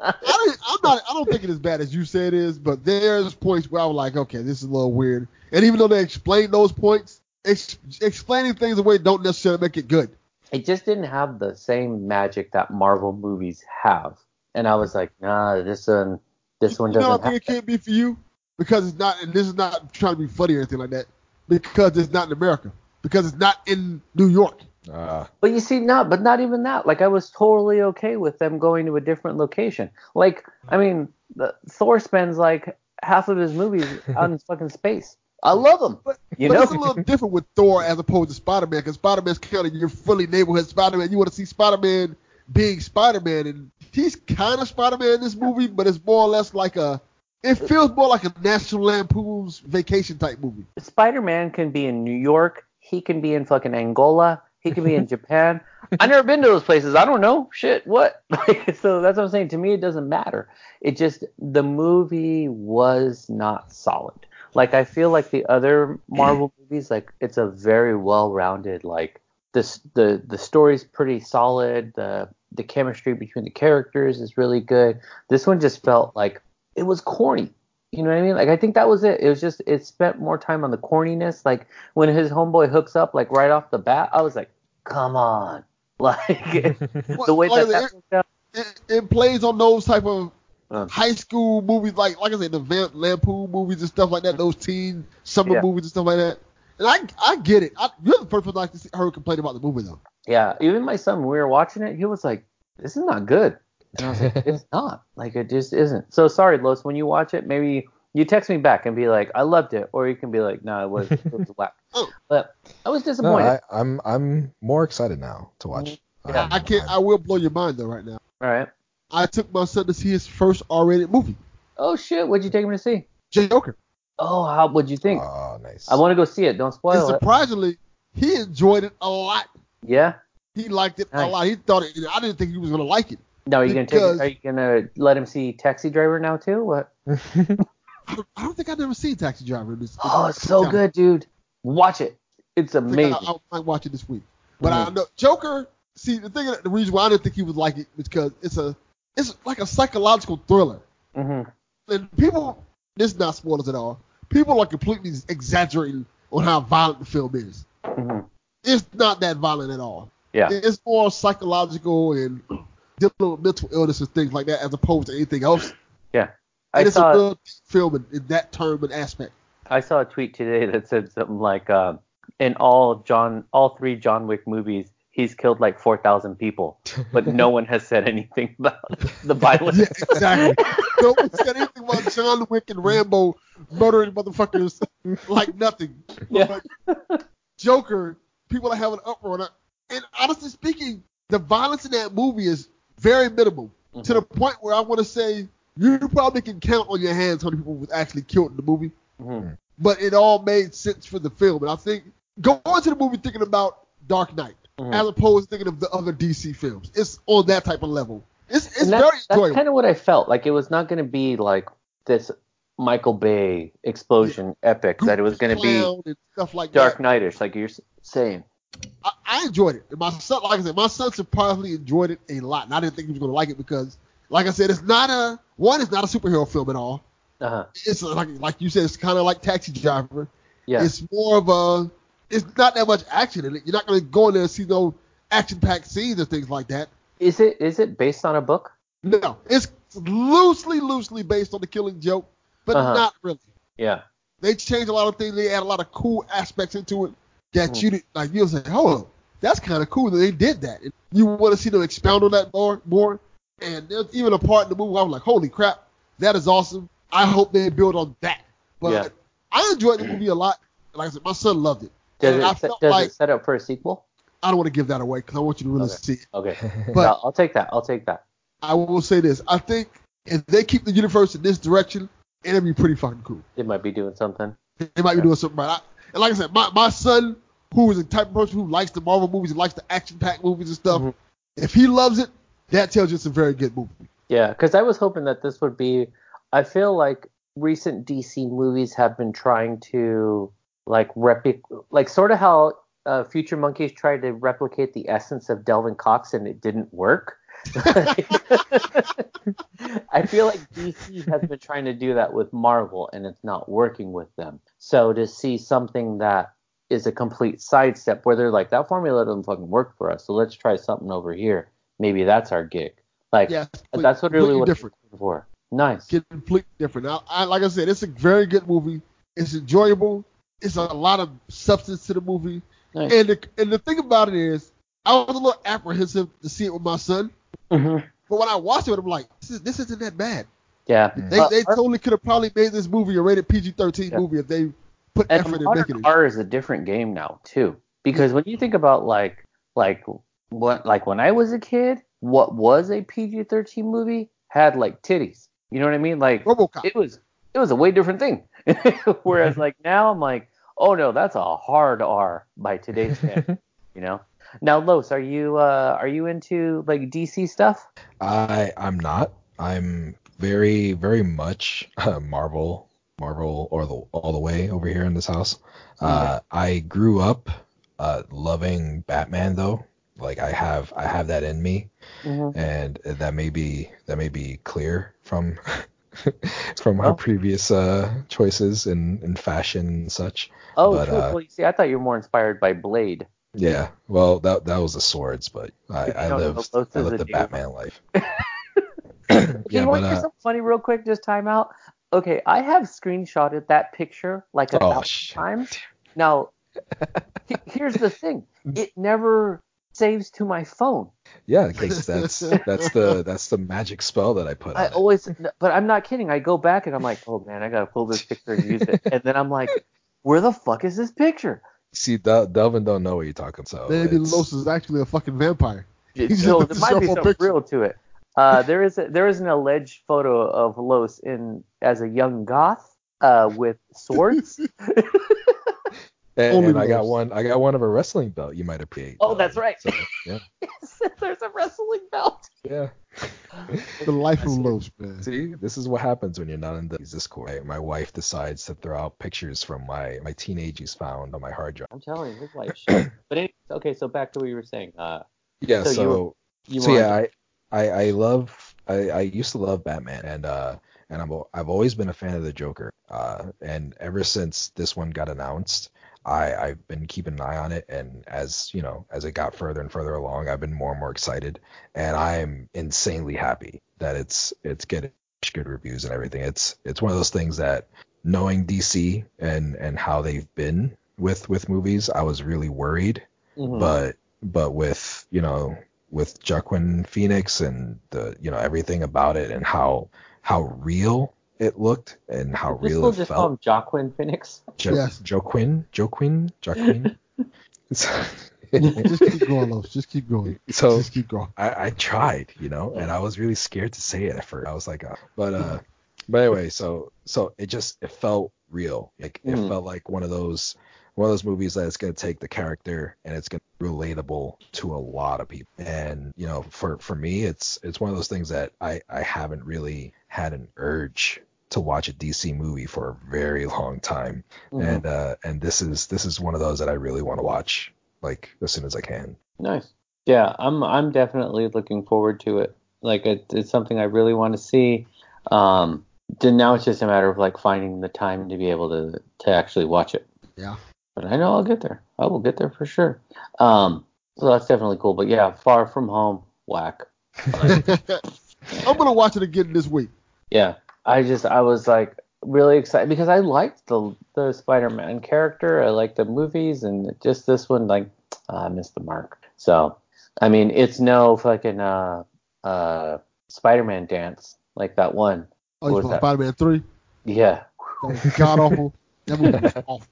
Speaker 1: I'm not. I don't think it as bad as you say it is. But there's points where I was like, okay, this is a little weird. And even though they explained those points, ex- explaining things away don't necessarily make it good.
Speaker 2: it just didn't have the same magic that Marvel movies have, and I was like, nah, this one this one
Speaker 1: you know, I
Speaker 2: doesn't
Speaker 1: think it can't be for you because it's not. And this is not trying to be funny or anything like that. Because it's not in America. Because it's not in New York.
Speaker 3: Uh,
Speaker 2: But you see, not but not even that. Like I was totally okay with them going to a different location. Like I mean, the, Thor spends like half of his movies out in fucking space. I love him.
Speaker 1: But,
Speaker 2: You
Speaker 1: but
Speaker 2: know?
Speaker 1: it's a little different with Thor as opposed to Spider-Man because Spider-Man's kind of your fully neighborhood Spider-Man. You want to see Spider-Man being Spider-Man, and he's kind of Spider-Man in this movie, but it's more or less like a. It feels more like a National Lampoon's Vacation type movie.
Speaker 2: Spider-Man can be in New York. He can be in fucking Angola. He can be in Japan. I've never been to those places. I don't know. Shit, what? Like, so that's what I'm saying. To me, it doesn't matter. It just the movie was not solid. Like I feel like the other Marvel movies, like it's a very well-rounded. Like this, the the story's pretty solid. The the chemistry between the characters is really good. This one just felt like it was corny. You know what I mean? Like I think that was it. It was just it spent more time on the corniness. Like when his homeboy hooks up, like right off the bat, I was like, come on, like the way
Speaker 1: like
Speaker 2: that, that
Speaker 1: it-
Speaker 2: worked out.
Speaker 1: It, it plays on those type of
Speaker 2: Uh.
Speaker 1: high school movies, like like I said, the Vamp Lampoon movies and stuff like that. Those teen summer
Speaker 2: Yeah.
Speaker 1: movies and stuff like that. And I I get it. I, you're the first person I like to see, her complain about the movie though.
Speaker 2: Yeah, even my son, when we were watching it, he was like, "This is not good," and I was like, "It's not. Like it just isn't." So sorry, Los. When you watch it, maybe you text me back and be like, "I loved it," or you can be like, "No, it was, it was whack."
Speaker 1: Oh.
Speaker 2: But I was
Speaker 3: no,
Speaker 2: disappointed.
Speaker 3: I, I'm I'm more excited now to watch.
Speaker 2: Yeah.
Speaker 3: Um,
Speaker 1: I can't. I will blow your mind though right now.
Speaker 2: All right.
Speaker 1: I took my son to see his first R-rated movie,
Speaker 2: Oh shit! What'd you take him to see?
Speaker 1: Joker.
Speaker 2: Oh, how? What'd you think?
Speaker 3: Oh, nice.
Speaker 2: I want to go see it. Don't
Speaker 1: And
Speaker 2: spoil it.
Speaker 1: surprisingly, he enjoyed it a lot.
Speaker 2: Yeah.
Speaker 1: He liked it a lot. He thought it. I didn't think he was gonna like it.
Speaker 2: No, are you gonna take? Are you gonna let him see Taxi Driver now too? What?
Speaker 1: I don't, I don't think I've ever seen Taxi Driver. in This,
Speaker 2: Oh, it's so good, dude. Watch it. It's amazing.
Speaker 1: I, I might watch it this week. But
Speaker 2: Mhm.
Speaker 1: I know Joker. See, the thing, the reason why I didn't think he would like it is because it's a, it's like a psychological thriller.
Speaker 2: hmm
Speaker 1: And people, this is not spoilers at all. People are completely exaggerating on how violent the film is.
Speaker 2: hmm
Speaker 1: It's not that violent at all.
Speaker 2: Yeah.
Speaker 1: It's more psychological and dealing with mental illness and things like that, as opposed to anything else.
Speaker 2: Yeah. I
Speaker 1: And it's
Speaker 2: saw.
Speaker 1: a real film in, in that term and aspect.
Speaker 2: I saw a tweet today that said something like, uh, in all John, all three John Wick movies, he's killed like four thousand people, but no one has said anything about the violence.
Speaker 1: Yeah, exactly. no one said anything about John Wick and Rambo murdering motherfuckers like nothing.
Speaker 2: Yeah.
Speaker 1: But Joker, people are having an uproar. And honestly speaking, the violence in that movie is very minimal to the point where I want to say you probably can count on your hands how many people was actually killed in the movie.
Speaker 2: Mhm.
Speaker 1: But it all made sense for the film. And I think going to the movie thinking about Dark Knight
Speaker 2: Mhm.
Speaker 1: as opposed to thinking of the other DC films. It's on that type of level. It's it's
Speaker 2: And
Speaker 1: very
Speaker 2: that's, that's kind of what I felt. Like it was not going to be like this Michael Bay explosion epic. That it was going to be
Speaker 1: stuff like
Speaker 2: Dark
Speaker 1: that.
Speaker 2: Knightish, like you're saying.
Speaker 1: I, I enjoyed it. My son, like I said, my son surprisingly enjoyed it a lot, and I didn't think he was going to like it because, like I said, it's not a one. It's not a superhero film at all.
Speaker 2: Uh huh.
Speaker 1: It's like like you said, it's kind of like Taxi Driver.
Speaker 2: Yeah.
Speaker 1: It's more of a. It's not that much action in it. You're not going to go in there and see no action-packed scenes and things like that.
Speaker 2: Is it is it based on a book?
Speaker 1: No, it's loosely, loosely based on the Killing Joke, but
Speaker 2: Uh-huh.
Speaker 1: not really.
Speaker 2: Yeah.
Speaker 1: They changed a lot of things. They add a lot of cool aspects into it that
Speaker 2: Mhm.
Speaker 1: you did, like you'll say, "Oh, that's kind of cool that they did that." And you want to see them expound on that more, more. And there's even a part in the movie where I was like, "Holy crap, that is awesome!" I hope they build on that. But
Speaker 2: Yeah.
Speaker 1: I enjoyed the movie a lot. Like I said, my son loved it.
Speaker 2: Does
Speaker 1: and I
Speaker 2: it
Speaker 1: felt
Speaker 2: does
Speaker 1: like
Speaker 2: it set up for a sequel?
Speaker 1: I don't want to give that away because I want you to really
Speaker 2: Okay.
Speaker 1: see it.
Speaker 2: Okay.
Speaker 1: But-
Speaker 2: I'll, I'll take that. I'll take that.
Speaker 1: I will say this: I think if they keep the universe in this direction, it'll be pretty fucking cool.
Speaker 2: It might be doing something.
Speaker 1: They might be doing something right. I, and like I said, my, my son, who is the type of person who likes the Marvel movies and likes the action-packed movies and stuff,
Speaker 2: Mhm.
Speaker 1: if he loves it, that tells you it's a very good movie.
Speaker 2: Yeah, because I was hoping that this would be. I feel like recent DC movies have been trying to like replic, like sort of how uh, Future Monkeys tried to replicate the essence of Delvin Cox and it didn't work. I feel like DC has been trying to do that with Marvel and it's not working with them. So to see something that is a complete sidestep where they're like that formula doesn't fucking work for us, so let's try something over here. Maybe that's our gig. Like
Speaker 1: Yeah,
Speaker 2: that's what really what
Speaker 1: different.
Speaker 2: For. Nice.
Speaker 1: Get completely different. I, like I said, it's a very good movie. It's enjoyable. It's a lot of substance to the movie.
Speaker 2: Nice.
Speaker 1: And the, and the thing about it is, I was a little apprehensive to see it with my son,
Speaker 2: Mhm.
Speaker 1: but when I watched it, I'm like, this, is, this isn't that bad.
Speaker 2: Yeah.
Speaker 1: They
Speaker 2: Uh,
Speaker 1: they totally could have probably made this movie a rated PG-13
Speaker 2: Yeah.
Speaker 1: movie if they put
Speaker 2: and
Speaker 1: effort in making it.
Speaker 2: horror is a different game now too. Because when you think about like like what like when I was a kid, what was a PG-13 movie had like titties. You know what I mean? Like
Speaker 1: RoboCop.
Speaker 2: it was it was a way different thing. Whereas like now I'm like, oh no, that's a hard R by today's standards. you know. Now, Los, are you uh are you into like DC stuff?
Speaker 3: I I'm not. I'm very very much uh, Marvel Marvel or the all the way over here in this house. Uh, I grew up uh, loving Batman though. Like I have I have that in me,
Speaker 2: Mm-hmm.
Speaker 3: and that may be that may be clear from from
Speaker 2: Oh.
Speaker 3: our previous uh, choices in, in fashion and such.
Speaker 2: Oh,
Speaker 3: But, uh,
Speaker 2: well, you see, I thought you were more inspired by Blade.
Speaker 3: Yeah, well that that was the swords, but I, I
Speaker 2: don't know,
Speaker 3: lived I lived the. Batman life.
Speaker 2: Can you
Speaker 3: yeah,
Speaker 2: want to hear
Speaker 3: uh,
Speaker 2: something funny real quick? Just time out. Okay, I have screenshotted that picture like a
Speaker 3: Oh,
Speaker 2: thousand
Speaker 3: shit.
Speaker 2: times. Now, he- here's the thing: it never saves to my phone.
Speaker 3: yeah, because that's that's the that's the magic spell that I put on
Speaker 2: I
Speaker 3: it.
Speaker 2: always, but I'm not kidding. I go back and I'm like, oh man, I gotta pull this picture and use it. And then I'm like, where the fuck is this picture?
Speaker 3: See, Del- Delvin don't know what you're talking. So
Speaker 1: Maybe
Speaker 3: it's-
Speaker 1: Los is actually a fucking vampire. He's
Speaker 2: so there might be some
Speaker 1: picture.
Speaker 2: real to it. Uh, there is a, there is an alleged photo of Los in as a young goth uh, with swords.
Speaker 3: and,
Speaker 1: only
Speaker 3: and I got one. I got one of a wrestling belt. You might appreciate.
Speaker 2: Oh, that's right.
Speaker 3: So, yeah,
Speaker 2: There's a wrestling belt.
Speaker 3: yeah.
Speaker 1: The life of Los, man.
Speaker 3: See, this is what happens when you're not in the Discord. Right? My wife decides to throw out pictures from my my teenagers found on my hard drive.
Speaker 2: I'm telling you, his life. shit. But anyway, okay, so back to what you were saying. Uh,
Speaker 3: Yeah,
Speaker 2: So you
Speaker 3: so
Speaker 2: were- you
Speaker 3: so yeah, I, I I love I, I used to love Batman and uh and I'm I've always been a fan of the Joker. Uh and ever since this one got announced, I I've been keeping an eye on it and as you know as it got further and further along, I've been more and more excited and I'm insanely happy that it's it's getting good reviews and everything. It's it's one of those things that knowing DC and and how they've been with with movies, I was really worried
Speaker 2: mhm.
Speaker 3: but but with you know with Joaquin Phoenix and the you know everything about it and how how real it looked and how
Speaker 2: this
Speaker 3: real
Speaker 2: fool
Speaker 3: it
Speaker 2: just call him. Joaquin Phoenix.
Speaker 3: Jo-
Speaker 1: Yes.
Speaker 3: Joaquin Joaquin Joaquin.
Speaker 1: Just keep going, Los. Just keep going.
Speaker 3: so
Speaker 1: Just keep going.
Speaker 3: I, I tried, you know, and I was really scared to say it at first. I was like, uh, but uh, but anyway, so so it just it felt real. Like it
Speaker 2: Mhm.
Speaker 3: felt like one of those one of those movies that it's gonna take the character and it's gonna be relatable to a lot of people. And you know, for for me, it's it's one of those things that I I haven't really had an urge to watch a DC movie for a very long time.
Speaker 2: Mhm.
Speaker 3: And uh and this is this is one of those that I really want to watch like as soon as I can.
Speaker 2: Nice. Yeah, I'm I'm definitely looking forward to it. Like it, it's something I really want to see. Um, then now it's just a matter of like finding the time to be able to to actually watch it.
Speaker 1: Yeah.
Speaker 2: But I know I'll get there. I will get there for sure. Um, so that's definitely cool. But yeah, Far From Home, whack.
Speaker 1: I'm gonna watch it again this week.
Speaker 2: Yeah, I just I was like really excited because I liked the the Spider-Man character. I liked the movies, and just this one like ah, I missed the mark. So I mean, it's no fucking uh uh Spider-Man dance like that one.
Speaker 1: Oh,
Speaker 2: What
Speaker 1: it's
Speaker 2: was
Speaker 1: from
Speaker 2: that?
Speaker 1: Spider-Man 3.
Speaker 2: Yeah,
Speaker 1: god awful. That movie was awful.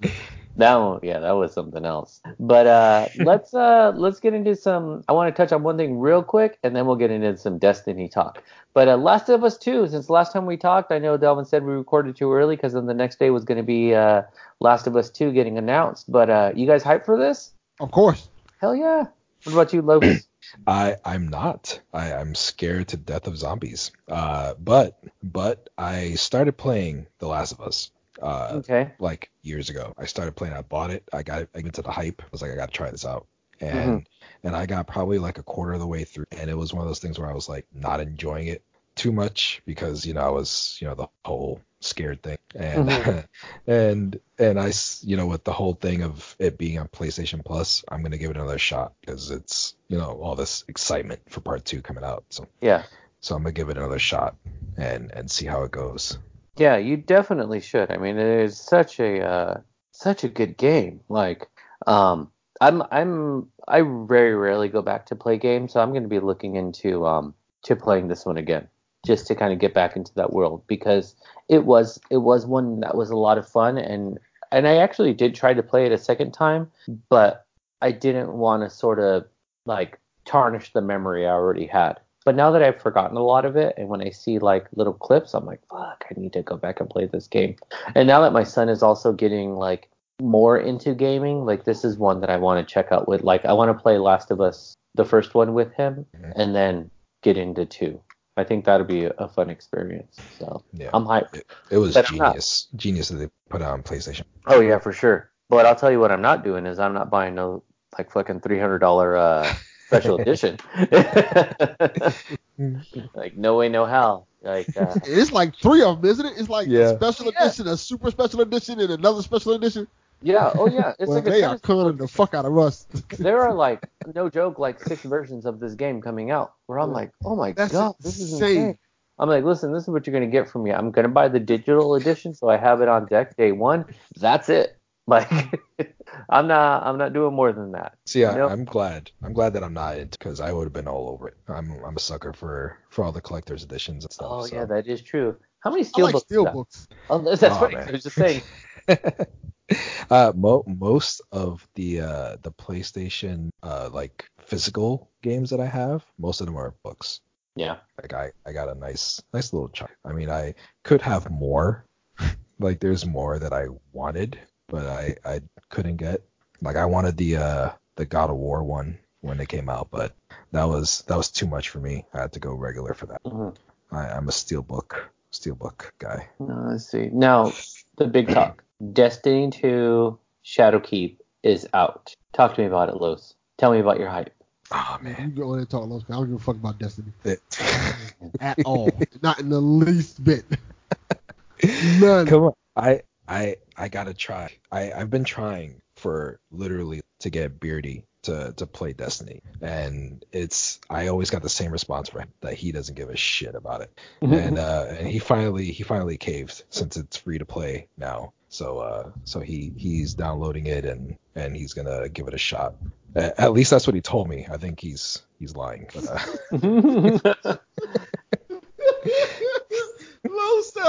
Speaker 2: That one. Yeah, that was something else. But uh, let's uh let's get into some. I want to touch on one thing real quick, and then we'll get into some Destiny talk. But uh, Last of Us 2, since last time we talked, I know Delvin said we recorded too early because then the next day was going to be uh, Last of Us 2 getting announced. But uh, you guys hyped for this?
Speaker 1: Of course.
Speaker 2: Hell yeah. What about you, Lopez?
Speaker 3: I I'm not. I I'm scared to death of zombies. Uh, but but I started playing The Last of Us. Uh,
Speaker 2: okay.
Speaker 3: like years ago. I started playing. I bought it. I got it into the hype. I was like, I got to try this out. And and I got probably like a quarter of the way through, and it was one of those things where I was like not enjoying it too much because you know I was you know the whole scared thing and
Speaker 2: Mhm.
Speaker 3: and and I you know with the whole thing of it being on PlayStation Plus, I'm gonna give it another shot because it's you know all this excitement for part two coming out. So
Speaker 2: Yeah.
Speaker 3: so I'm gonna give it another shot and and see how it goes.
Speaker 2: Yeah, you definitely should. I mean, it is such a uh, such a good game. Like, um, I'm I'm I very rarely go back to play games, so I'm going to be looking into um to playing this one again, just to kind of get back into that world because it was it was one that was a lot of fun and and I actually did try to play it a second time, but I didn't want to sort of like tarnish the memory I already had. But now that I've forgotten a lot of it, and when I see like little clips, I'm like, fuck, I need to go back and play this game. And now that my son is also getting like more into gaming, like this is one that I want to check out with. Like I want to play Last of Us, the first one with him,
Speaker 3: Mhm.
Speaker 2: and then get into two. I think that'll be a, fun experience. So
Speaker 3: Yeah.
Speaker 2: I'm hyped.
Speaker 3: It was
Speaker 2: But
Speaker 3: genius. Genius that they put it on PlayStation.
Speaker 2: Oh yeah, for sure. But I'll tell you what I'm not doing is I'm not buying no like fucking three hundred dollar uh special edition. like no way, no how. Like uh,
Speaker 1: It's like three of them, isn't it? It's like
Speaker 3: Yeah.
Speaker 1: a special
Speaker 2: Yeah.
Speaker 1: edition, a super special edition, and another special edition.
Speaker 2: yeah, oh yeah, it's
Speaker 1: well,
Speaker 2: like a
Speaker 1: they are
Speaker 2: tennis
Speaker 1: conning the fuck out of us.
Speaker 2: there are like no joke like six versions of this game coming out where I'm like, oh my
Speaker 1: That's
Speaker 2: god, this is
Speaker 1: insane.
Speaker 2: insane. I'm like, listen, this is what you're gonna get from me. I'm gonna buy the digital edition so I have it on deck day one. That's it. Like, I'm not, I'm not doing more than that.
Speaker 3: See, I,
Speaker 2: Nope.
Speaker 3: I'm glad. I'm glad that I'm not into because I would have been all over it. I'm I'm a sucker for for all the collector's editions and stuff.
Speaker 2: Oh
Speaker 3: so.
Speaker 2: yeah, that is true. How many
Speaker 1: I like
Speaker 2: books?
Speaker 1: steel books.
Speaker 2: Oh, that's
Speaker 3: Oh,
Speaker 2: funny.
Speaker 3: man.
Speaker 2: I was just saying.
Speaker 3: uh, mo- most of the uh, the PlayStation uh, like physical games that I have, most of them are books.
Speaker 2: Yeah.
Speaker 3: Like I, I got a nice nice little chunk. I mean, I could have more. like there's more that I wanted, but I I couldn't get. Like I wanted the uh the God of War one when it came out, but that was that was too much for me. I had to go regular for that.
Speaker 2: Mhm.
Speaker 3: I, I'm a steelbook steelbook guy.
Speaker 2: Uh, let's see. Now, the big talk. Destiny 2 Shadowkeep is out. Talk to me about it, Los. Tell me about your hype.
Speaker 3: Oh man,
Speaker 1: You
Speaker 3: man.
Speaker 1: go in and talk, Los. I don't give a fuck about Destiny at all. Not in the least bit. None.
Speaker 3: Come on. I I I gotta try. I I've been trying for literally to get Beardy to to play Destiny, and it's I always got the same response from him that he doesn't give a shit about it, and uh and he finally he finally caved since it's free to play now. So uh so he he's downloading it and and he's gonna give it a shot. At least that's what he told me. I think he's he's lying. But, uh,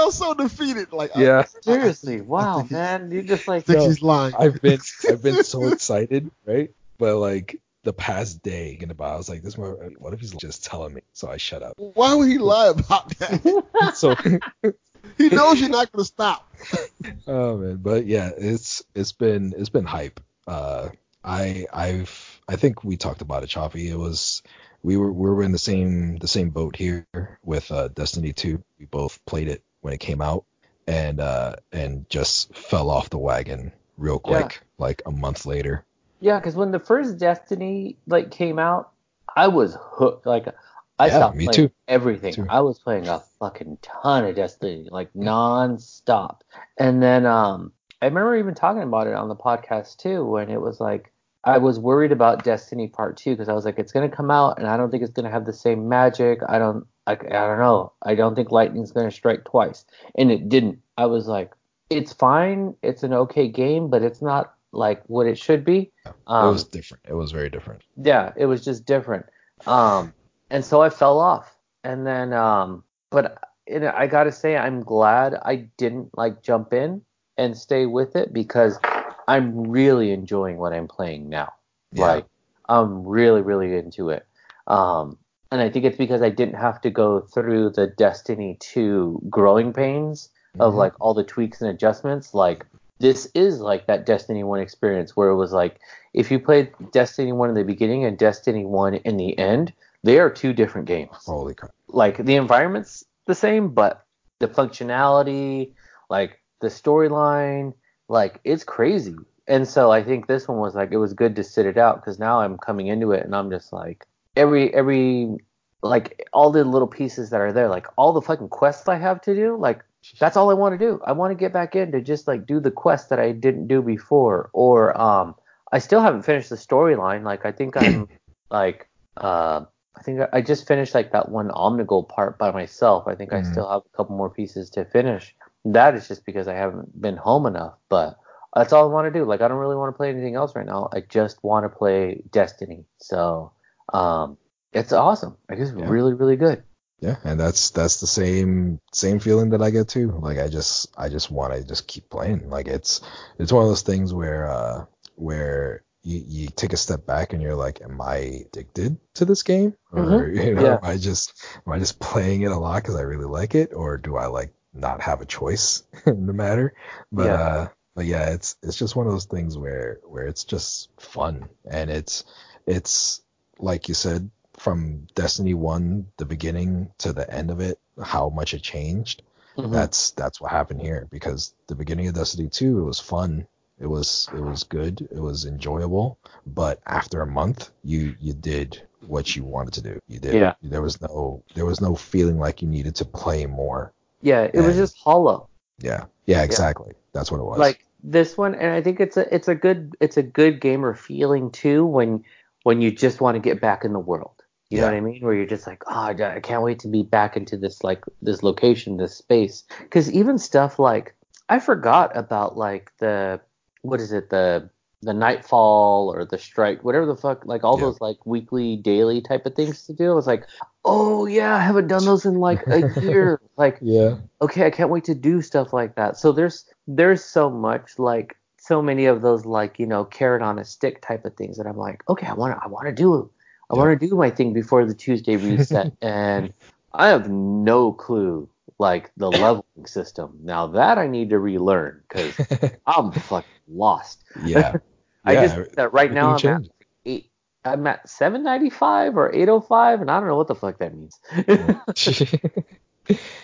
Speaker 1: Los sounds so defeated. Like I-
Speaker 3: yeah.
Speaker 2: Seriously, wow,
Speaker 1: think
Speaker 2: man. You're just like,
Speaker 1: think
Speaker 3: No.
Speaker 1: he's lying.
Speaker 3: I've been I've been so excited, right? But like the past day thinking about, it, I was like, this. mo- What if he's just telling me? So I shut up.
Speaker 1: Why would he lie about that?
Speaker 3: So,
Speaker 1: he knows you're not gonna stop.
Speaker 3: oh man, but yeah, it's it's been it's been hype. Uh, I I've I think we talked about it, Chaufie. It was we were we were in the same the same boat here with uh, Destiny 2. We both played it when it came out, and uh and just fell off the wagon real
Speaker 2: Yeah.
Speaker 3: quick, like a month later.
Speaker 2: yeah, because when the first Destiny like came out, I was hooked. Like, I
Speaker 3: Yeah,
Speaker 2: stopped
Speaker 3: me
Speaker 2: playing
Speaker 3: too.
Speaker 2: everything.
Speaker 3: Too.
Speaker 2: I was playing a fucking ton of Destiny, like non-stop. And then um, I remember even talking about it on the podcast too, when it was like I was worried about Destiny Part Two because I was like, it's gonna come out, and I don't think it's gonna have the same magic. I don't, I, I don't know. I don't think lightning's gonna strike twice, and it didn't. I was like, it's fine. It's an okay game, but it's not like what it should be. Um,
Speaker 3: it was different. It was very different.
Speaker 2: yeah, it was just different. Um, and so I fell off. And then, um, but I gotta say, I'm glad I didn't like jump in and stay with it because I'm really enjoying what I'm playing now.
Speaker 3: Yeah.
Speaker 2: Like, I'm really, really into it. Um, and I think it's because I didn't have to go through the Destiny 2 growing pains of
Speaker 3: Mhm.
Speaker 2: like all the tweaks and adjustments. Like, this is like that Destiny 1 experience where it was like, if you played Destiny 1 in the beginning and Destiny 1 in the end, they are two different games.
Speaker 3: Holy crap.
Speaker 2: Like the environment's the same, but the functionality, like the storyline, like it's crazy. And so I think this one was like it was good to sit it out because now I'm coming into it and I'm just like every every like all the little pieces that are there, like all the fucking quests I have to do, like that's all I want to do. I want to get back in to just like do the quest that I didn't do before, or um, I still haven't finished the storyline. Like I think I'm like uh, I think I just finished like that one Omnigul part by myself. I think I
Speaker 3: Mhm.
Speaker 2: still have a couple more pieces to finish. That is just because I haven't been home enough, but That's all I want to do. Like I don't really want to play anything else right now. I just want to play Destiny. So um, it's awesome. Like it's
Speaker 3: Yeah.
Speaker 2: really really good.
Speaker 3: Yeah, and that's that's the same same feeling that I get too. Like I just I just want to just keep playing. Like it's it's one of those things where uh where you, you take a step back and you're like, am I addicted to this game, or
Speaker 2: Mhm.
Speaker 3: you know,
Speaker 2: Yeah.
Speaker 3: am I just am I just playing it a lot because I really like it, or do I like not have a choice in the matter? But
Speaker 2: Yeah.
Speaker 3: uh, but yeah, it's it's just one of those things where where it's just fun and it's it's like you said from Destiny 1 the beginning to the end of it how much it changed
Speaker 2: Mhm.
Speaker 3: that's that's what happened here because the beginning of Destiny 2 it was fun. It was it was good. It was enjoyable. But after a month you you did what you wanted to do. You did
Speaker 2: Yeah.
Speaker 3: there was no there was no feeling like you needed to play more.
Speaker 2: Yeah, it was just hollow.
Speaker 3: yeah yeah. exactly. That's what it was.
Speaker 2: Like this one and i think it's a it's a good it's a good gamer feeling too when when you just want to get back in the world. You know what i mean? Where you're just like oh I I can't wait to be back into this like this location this space. Because even stuff like i forgot about like the what is it? The the nightfall or the strike whatever the fuck like all
Speaker 3: Yeah.
Speaker 2: those like weekly daily type of things to do. I was like oh yeah i haven't done those in like a year. Like
Speaker 3: yeah.
Speaker 2: okay, I can't wait to do stuff like that. So there's there's so much like so many of those like you know carrot on a stick type of things that I'm like, okay, I want to I want to do I want to do my thing before the Tuesday reset, and I have no clue like the leveling system. Now that I need to relearn because I'm fucking lost.
Speaker 3: yeah
Speaker 2: I
Speaker 3: Yeah,
Speaker 2: just that right now I'm
Speaker 3: everything
Speaker 2: at eight. I'm at 795 or 805, and I don't know what the fuck that means.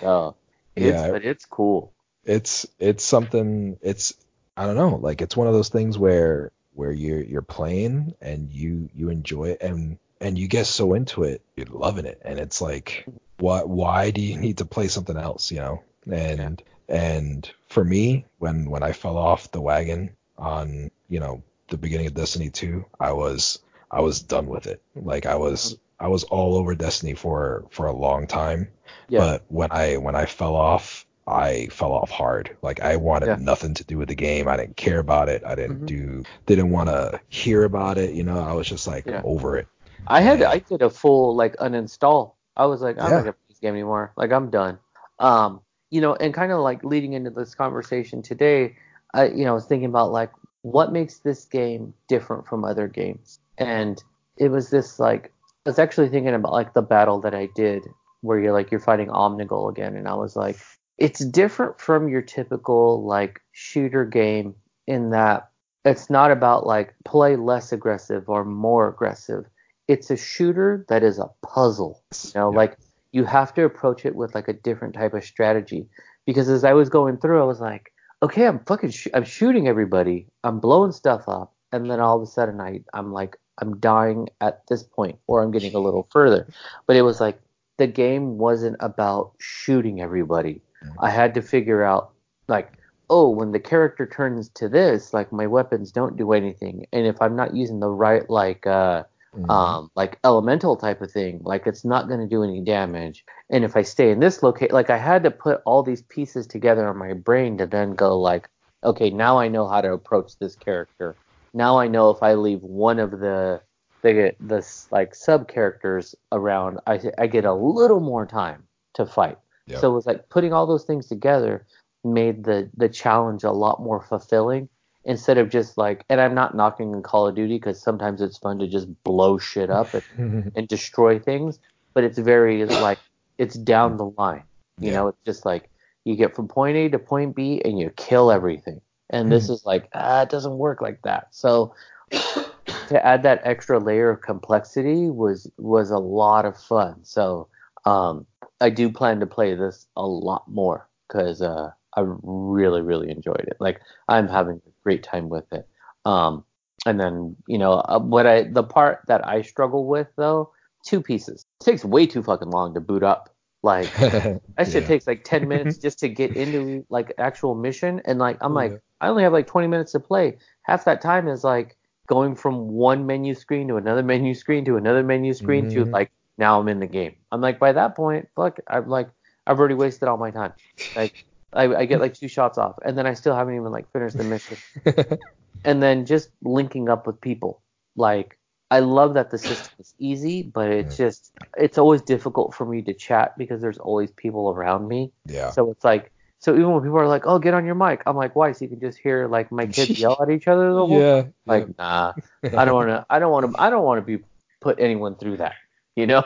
Speaker 2: so, it's,
Speaker 3: Yeah.
Speaker 2: but it's cool.
Speaker 3: it's it's something it's I don't know. Like it's one of those things where where you're you're playing and you you enjoy it and and you get so into it you're loving it. And it's like what? why do you need to play something else you know? And and for me when when I fell off the wagon on you know the beginning of Destiny 2 I was I was done with it. Like I was I was all over Destiny for for a long time.
Speaker 2: Yeah.
Speaker 3: but when I when I fell off, I fell off hard. Like I wanted
Speaker 2: Yeah.
Speaker 3: nothing to do with the game. I didn't care about it. I didn't
Speaker 2: Mhm.
Speaker 3: do didn't want to hear about it. You know, I was just like
Speaker 2: Yeah.
Speaker 3: over it.
Speaker 2: I had
Speaker 3: Yeah.
Speaker 2: I did a full like uninstall. I was like, I'm
Speaker 3: Yeah.
Speaker 2: not gonna play this game anymore. Like I'm done. Um, you know, and kind of like leading into this conversation today, I you know, I was thinking about like what makes this game different from other games. And it was this like I was actually thinking about like the battle that I did where you're like you're fighting Omnigul again and I was like it's different from your typical like shooter game in that it's not about like play less aggressive or more aggressive it's a shooter that is a puzzle. You know,
Speaker 3: Yeah.
Speaker 2: like you have to approach it with like a different type of strategy. Because as I was going through, I was like, okay, I'm fucking, sh- I'm shooting everybody, I'm blowing stuff up, and then all of a sudden, I, I'm like, I'm dying at this point, or I'm getting a little further. But it was like the game wasn't about shooting everybody. I had to figure out like oh, when the character turns to this, like my weapons don't do anything, and if I'm not using the right like uh
Speaker 3: Mhm.
Speaker 2: um like elemental type of thing, like it's not going to do any damage. And if I stay in this location, like I had to put all these pieces together in my brain to then go like, okay, now I know how to approach this character. Now I know if I leave one of the the the like sub characters around, I I get a little more time to fight.
Speaker 3: Yep.
Speaker 2: So it was like putting all those things together made the the challenge a lot more fulfilling instead of just like and I'm not knocking on Call of Duty because sometimes it's fun to just blow shit up and, and destroy things, but it's very like it's down the line. You
Speaker 3: Yeah.
Speaker 2: know, it's just like you get from point A to point B and you kill everything. And this is like ah, it doesn't work like that. So to add that extra layer of complexity was was a lot of fun. So um, I do plan to play this a lot more because uh, I really really enjoyed it. Like I'm having a great time with it. Um, and then you know uh, what I the part that I struggle with though two pieces. It takes way too fucking long to boot up. Like that shit
Speaker 3: Yeah.
Speaker 2: takes like 10 minutes just to get into like actual mission and like i'm like
Speaker 3: Yeah.
Speaker 2: i only have like 20 minutes to play half that time is like going from one menu screen to another menu screen to another menu screen to
Speaker 3: Mhm.
Speaker 2: like now i'm in the game i'm like by that point fuck i'm like i've already wasted all my time like I, I get like two shots off, and then I still haven't even like finished the mission. and then just linking up with people. Like I love that the system is easy, but it's just it's always difficult for me to chat because there's always people around me.
Speaker 3: yeah.
Speaker 2: So it's like so even when people are like, "Oh, get on your mic," I'm like, "Why?" So you can just hear like my kids yell at each other the whole
Speaker 3: yeah.
Speaker 2: like, nah, I don't want to. I don't want to. I don't want to be put anyone through that. You know.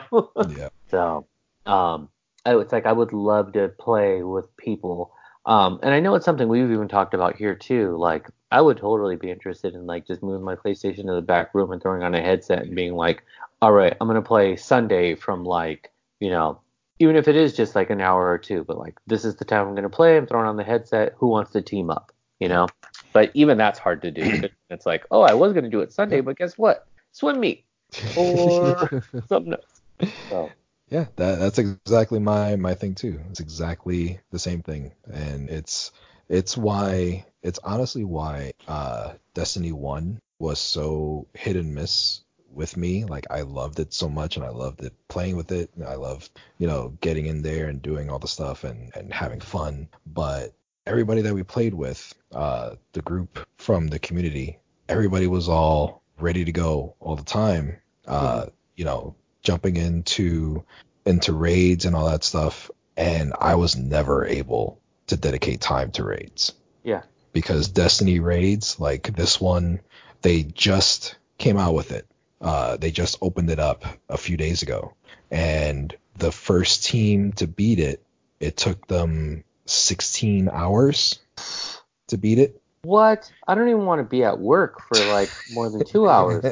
Speaker 3: yeah.
Speaker 2: so, um, I, it's like I would love to play with people. Um, and I know it's something we've even talked about here too. Like, I would totally be interested in like just moving my PlayStation to the back room and throwing on a headset and being like, all right, I'm gonna play Sunday from like, you know, even if it is just like an hour or two, but like this is the time I'm gonna play. I'm throwing on the headset. Who wants to team up? You know. But even that's hard to do. it's like, oh, I was gonna do it Sunday, but guess what? Swim meet or something else. So
Speaker 3: Yeah, that that's exactly my my thing too. It's exactly the same thing, and it's it's why it's honestly why uh, Destiny One was so hit and miss with me. Like I loved it so much, and I loved it playing with it. And I loved you know getting in there and doing all the stuff and and having fun. But everybody that we played with, uh, the group from the community, everybody was all ready to go all the time. Uh, You know, jumping into into raids and all that stuff, and I was never able to dedicate time to raids
Speaker 2: yeah,
Speaker 3: because Destiny raids, like this one, they just came out with it. Uh, they just opened it up a few days ago, and the first team to beat it, it took them 16 hours to beat it.
Speaker 2: What? I don't even want to be at work for like more than two hours.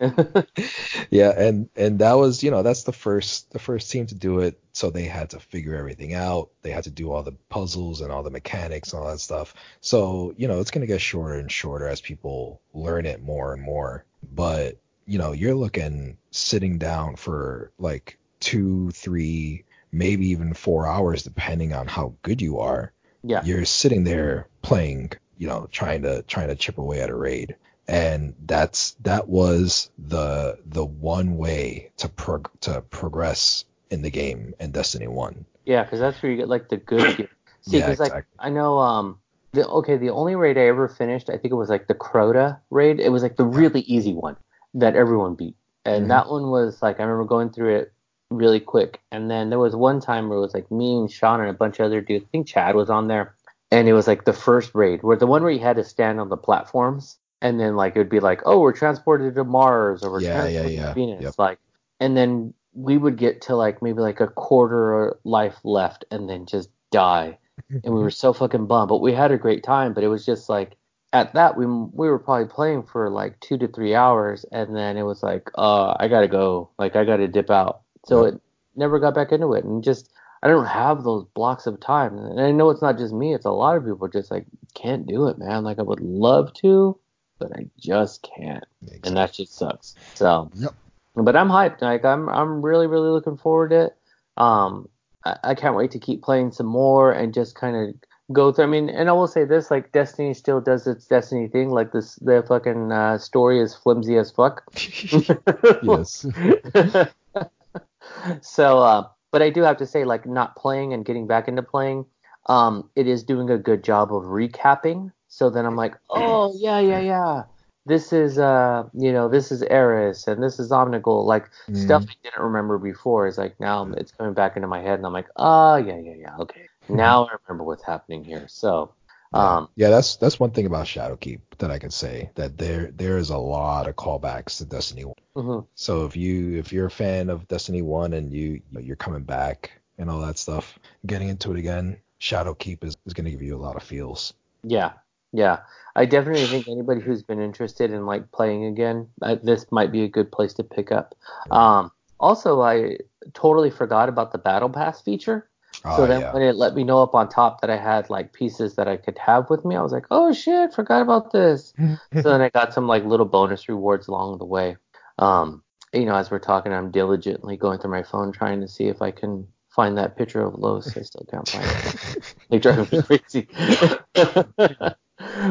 Speaker 3: yeah, and and that was, you know, that's the first the first team to do it, so they had to figure everything out. They had to do all the puzzles and all the mechanics and all that stuff. So, you know, it's going to get shorter and shorter as people learn it more and more. But, you know, you're looking sitting down for like 2, 3, maybe even 4 hours depending on how good you are.
Speaker 2: yeah,
Speaker 3: You're sitting there playing, you know, trying to trying to chip away at a raid and that's that was the the one way to prog- to progress in the game in Destiny One.
Speaker 2: yeah, because that's where you get like the good gear. See,
Speaker 3: Yeah,
Speaker 2: because like. I know, um, the okay, the only raid I ever finished, I think it was like the Crota raid. It was like the really easy one that everyone beat, and
Speaker 3: Mhm.
Speaker 2: that one was like I remember going through it really quick. And then there was one time where it was like me and Shaun and a bunch of other dudes. I think Chad was on there, and it was like the first raid where the one where you had to stand on the platforms, and then like it would be like, oh, we're transported to Mars or we're
Speaker 3: Yeah, yeah,
Speaker 2: transported
Speaker 3: yeah.
Speaker 2: to Venus,
Speaker 3: Yep.
Speaker 2: like, and then we would get to like maybe like a quarter of life left, and then just die, and we were so fucking bummed. But we had a great time, but it was just like. At that, we we were probably playing for like two to three hours, and then it was like, uh, I gotta go, like I gotta dip out. So
Speaker 3: Yep.
Speaker 2: it never got back into it, and just I don't have those blocks of time. And I know it's not just me; it's a lot of people just like can't do it, man. Like I would love to, but I just can't, and that just sucks. So,
Speaker 1: Yep.
Speaker 2: but I'm hyped. Like I'm I'm really really looking forward to it. Um, I, I can't wait to keep playing some more and just kind of go through. I mean, and I will say this: like Destiny still does its Destiny thing. Like this, the fucking uh, story is flimsy as fuck.
Speaker 3: yes.
Speaker 2: so, uh, but I do have to say, like, not playing and getting back into playing, um, it is doing a good job of recapping. So then I'm like, oh yeah, yeah, yeah. This is uh, you know, this is Eris and this is Omnigul. Like stuff I didn't remember before is like now it's coming back into my head and I'm like, oh yeah, yeah, yeah, okay. Now I remember what's happening here. So. Um,
Speaker 3: yeah, that's that's one thing about Shadowkeep that I can say that there there is a lot of callbacks to Destiny. 1.
Speaker 2: mhm.
Speaker 3: So if you if you're a fan of Destiny One and you you're coming back and all that stuff, getting into it again, Shadowkeep is, is going to give you a lot of feels.
Speaker 2: Yeah, yeah. I definitely think anybody who's been interested in like playing again, uh, this might be a good place to pick up. Um, also, I totally forgot about the Battle Pass feature. So
Speaker 3: Oh,
Speaker 2: then
Speaker 3: yeah.
Speaker 2: when it let me know up on top that I had like pieces that I could have with me, I was like, oh shit, forgot about this. so then I got some like little bonus rewards along the way. Um, you know, as we're talking, I'm diligently going through my phone trying to see if I can find that picture of Lois. I still can't find it. They drive me crazy.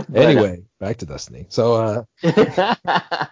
Speaker 2: But,
Speaker 3: anyway, back to Destiny. So uh
Speaker 2: uh,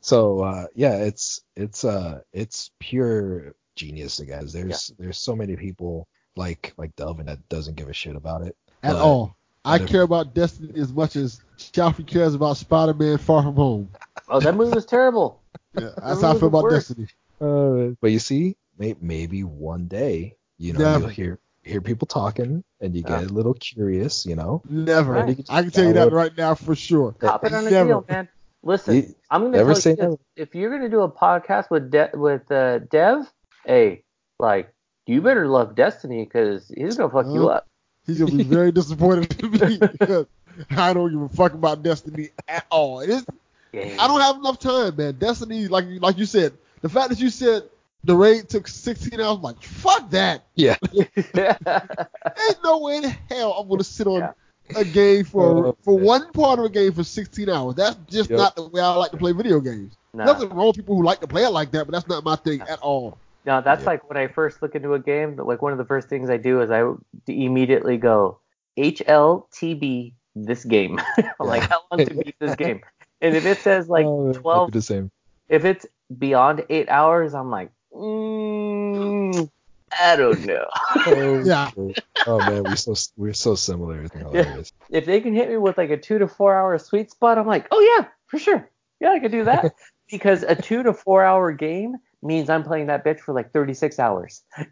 Speaker 3: so uh yeah, it's it's uh it's pure genius again. There's there's so many people like like Delvin that doesn't give a shit about it.
Speaker 1: at
Speaker 3: But-
Speaker 1: all. I care about Destiny as much as Chaufie cares about Spider-Man Far From Home.
Speaker 2: Oh, that movie was terrible.
Speaker 1: Yeah, that's how I feel about
Speaker 2: worst.
Speaker 1: Destiny.
Speaker 3: Uh, but you see, may, maybe one day, you know,
Speaker 1: Never.
Speaker 3: you'll hear hear people talking, and you get
Speaker 2: Yeah.
Speaker 3: a little curious, you know.
Speaker 1: Never.
Speaker 2: Right.
Speaker 1: I can tell you that right now for sure.
Speaker 2: Cop it on a
Speaker 1: Never.
Speaker 2: deal, man. Listen,
Speaker 3: You-
Speaker 2: I'm gonna tell you this.
Speaker 3: never.
Speaker 2: If you're gonna do a podcast with De- with uh, Dev, hey, like you better love Destiny because he's gonna fuck you
Speaker 1: Uh,
Speaker 2: up.
Speaker 1: He's gonna be very disappointed in me because I don't give a fuck about Destiny at all. It is,
Speaker 2: Yeah.
Speaker 1: I don't have enough time, man. Destiny, like like you said, the fact that you said the raid took 16 hours, I'm like, fuck that.
Speaker 3: Yeah.
Speaker 1: Ain't no way in hell I'm gonna sit on
Speaker 2: Yeah.
Speaker 1: a game for
Speaker 3: Oh,
Speaker 1: for
Speaker 3: man.
Speaker 1: one part of a game for 16 hours. That's just
Speaker 3: Yep.
Speaker 1: not the way I like to play video games.
Speaker 2: Nah.
Speaker 1: Nothing wrong with people who like to play it like that, but that's not my thing at all.
Speaker 2: No, that's
Speaker 3: Yeah.
Speaker 2: like when I first look into a game. Like one of the first things I do is I immediately go HLTB this game. I'm like, how long to beat this game? And if it says like
Speaker 3: Oh, I
Speaker 2: 12,
Speaker 3: the same.
Speaker 2: if it's beyond eight hours, I'm like, mm, I don't know.
Speaker 3: Oh,
Speaker 1: Yeah.
Speaker 3: Oh man, we're so we're so similar. It's hilarious.
Speaker 2: if they can hit me with like a two to four hour sweet spot, I'm like, oh yeah, for sure. Yeah, I can do that. because a two to four hour game means I'm playing that bitch for like 36 hours.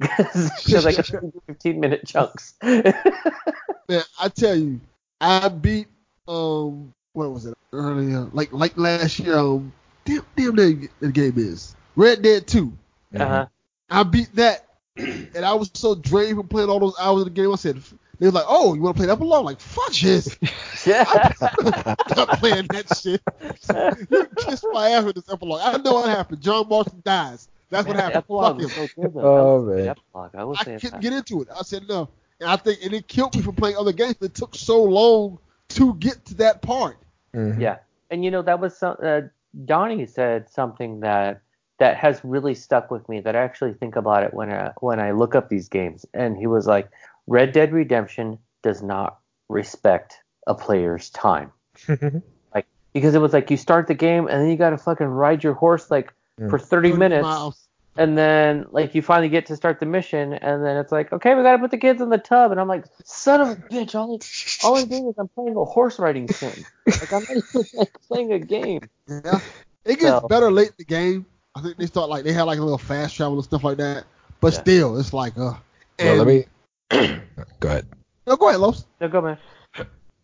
Speaker 2: Because I can 15 minute chunks.
Speaker 1: Man, I tell you, I beat um what was it earlier? Like like last year. Um, damn damn that the game is Red Dead Two.
Speaker 2: uh-huh.
Speaker 1: I beat that, and I was so drained from playing all those hours of the game. I said they was like, "Oh, you want to play that for like, fuck this.
Speaker 2: Yeah.
Speaker 1: Stop playing that shit. you can kiss my ass with this epilogue. I know what happened. John Marston dies. That's what happened.
Speaker 2: epilogue
Speaker 1: Fuck him.
Speaker 2: so good.
Speaker 3: Oh,
Speaker 2: That was a good
Speaker 3: man.
Speaker 2: Epilogue. I will
Speaker 1: I couldn't
Speaker 2: that.
Speaker 1: get into it. I said no, and I think and it killed me from playing other games. It took so long to get to that part.
Speaker 3: Mhm.
Speaker 2: Yeah, and you know that was some. Uh, Donnie said something that that has really stuck with me. That I actually think about it when I when I look up these games. And he was like, "Red Dead Redemption does not respect a player's time." Like because it was like you start the game and then you got to fucking ride your horse like
Speaker 3: Mm.
Speaker 2: for 30 minutes.
Speaker 1: miles.
Speaker 2: And then, like, you finally get to start the mission, and then it's like, okay, we gotta put the kids in the tub, and I'm like, son of a bitch, all, all I'm doing is I'm playing a horse riding sim. Like, I'm not even like, playing a game.
Speaker 1: Yeah, it gets
Speaker 2: So-
Speaker 1: better late in the game. I think they start like they had like a little fast travel and stuff like that. But
Speaker 2: Yeah.
Speaker 1: still, it's like uh.
Speaker 3: Well, let me go ahead.
Speaker 1: No, go ahead, Los.
Speaker 2: No, go, man.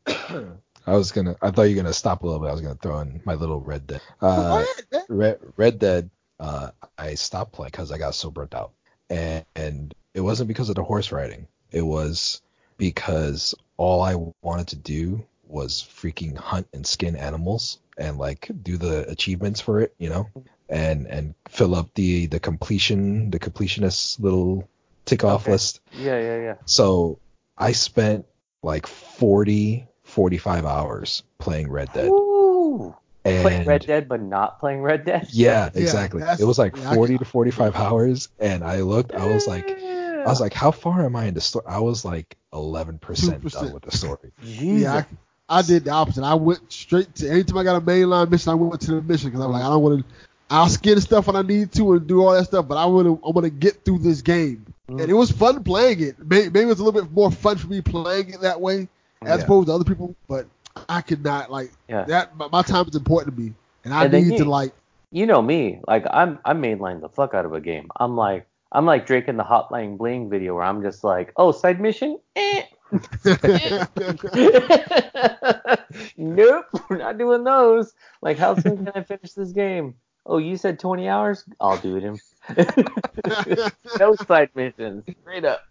Speaker 3: I was gonna. I thought you were gonna stop a little bit. I was gonna throw in my little Red Dead.
Speaker 1: go
Speaker 3: Uh,
Speaker 1: ahead, man.
Speaker 3: Red, Red Dead. Uh, I stopped playing because I got so burnt out, and, and it wasn't because of the horse riding. It was because all I wanted to do was freaking hunt and skin animals and like do the achievements for it, you know, and and fill up the the completion the completionist little tick off
Speaker 2: Okay.
Speaker 3: list.
Speaker 2: Yeah, yeah, yeah.
Speaker 3: So I spent like 40, 45 hours playing Red Dead.
Speaker 2: Ooh.
Speaker 3: And
Speaker 2: Playing Red Dead, but not playing Red Dead?
Speaker 3: Yeah, exactly.
Speaker 1: that's-
Speaker 3: it was like
Speaker 1: yeah,
Speaker 3: 40 to 45 hours, and I looked. I was like, I was like, how far am I in the story? I was like 11%
Speaker 1: 2%.
Speaker 3: done with the story.
Speaker 1: Yeah, I, I did the opposite. I went straight to anytime I got a mainline mission, I went to the mission because I'm like, I don't want to. I'll skin stuff when I need to and do all that stuff, but I want to. I want to get through this game,
Speaker 2: Mm.
Speaker 1: and it was fun playing it. Maybe, maybe it was a little bit more fun for me playing it that way as
Speaker 3: Yeah.
Speaker 1: opposed to other people, but I could not like
Speaker 2: Yeah.
Speaker 1: that. My, my time is important to me, and I
Speaker 2: And
Speaker 1: need to like.
Speaker 2: you know me, like I'm I'm mainline the fuck out of a game. I'm like I'm like Drake in the Hotline Bling video where I'm just like, oh, side mission? Eh. nope, we're not doing those. Like, how soon can I finish this game? Oh, you said 20 hours? I'll do it in. no side missions, straight up.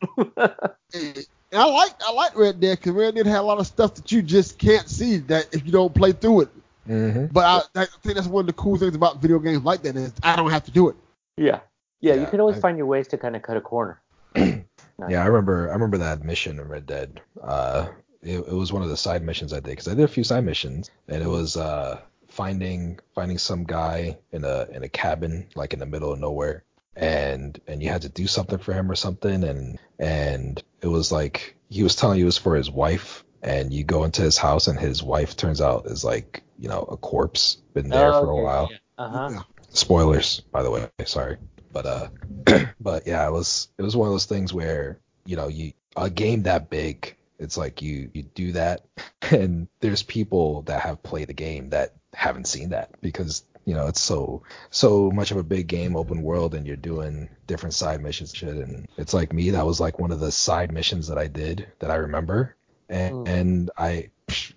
Speaker 1: And I like I like Red Dead because Red Dead had a lot of stuff that you just can't see that if you don't play through it.
Speaker 3: Mm-hmm.
Speaker 1: But I, I think that's one of the cool things about video games like that is I don't have to do it.
Speaker 2: yeah. yeah, you can always
Speaker 3: I-
Speaker 2: find your ways to kind of cut a corner.
Speaker 3: Yeah, I remember. I remember that mission in Red Dead. Uh, it, it was one of the side missions I did because I did a few side missions, and it was uh finding finding some guy in a in a cabin like in the middle of nowhere, and and you had to do something for him or something, and and it was like he was telling you it was for his wife, and you go into his house, and his wife turns out is like you know a corpse, been there for a while.
Speaker 2: Uh huh.
Speaker 3: Spoilers, by the way. Sorry, but uh, but yeah, it was it was one of those things where you know you a game that big it's like you you do that, and there's people that have played the game that haven't seen that because you know it's so so much of a big game, open world, and you're doing different side missions and shit. And it's like me, that was like one of the side missions that I did that I remember, and
Speaker 2: Mm.
Speaker 3: and I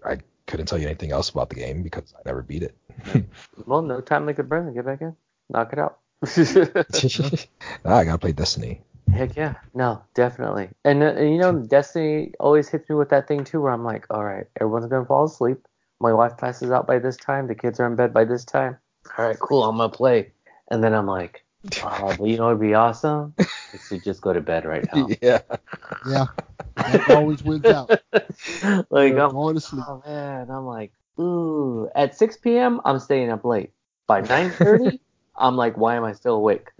Speaker 3: I couldn't tell you anything else about the game because I never beat it.
Speaker 2: Well, no time like the present. Get back in, knock it out.
Speaker 3: nah, I gotta play Destiny.
Speaker 2: Heck yeah, no, definitely. And, uh, and you know, Destiny always hits me with that thing too, where I'm like, all right, everyone's gonna fall asleep. My wife passes out by this time. The kids are in bed by this time. All right, cool. I'm gonna play. And then I'm like, oh, but you know, it'd be awesome is to just go to bed right now.
Speaker 3: Yeah.
Speaker 1: Yeah. That always wins out.
Speaker 2: like I'm,
Speaker 1: Going to sleep.
Speaker 2: oh man, I'm like, ooh. At 6 p.m., I'm staying up late. By 9:30, I'm like, why am I still awake?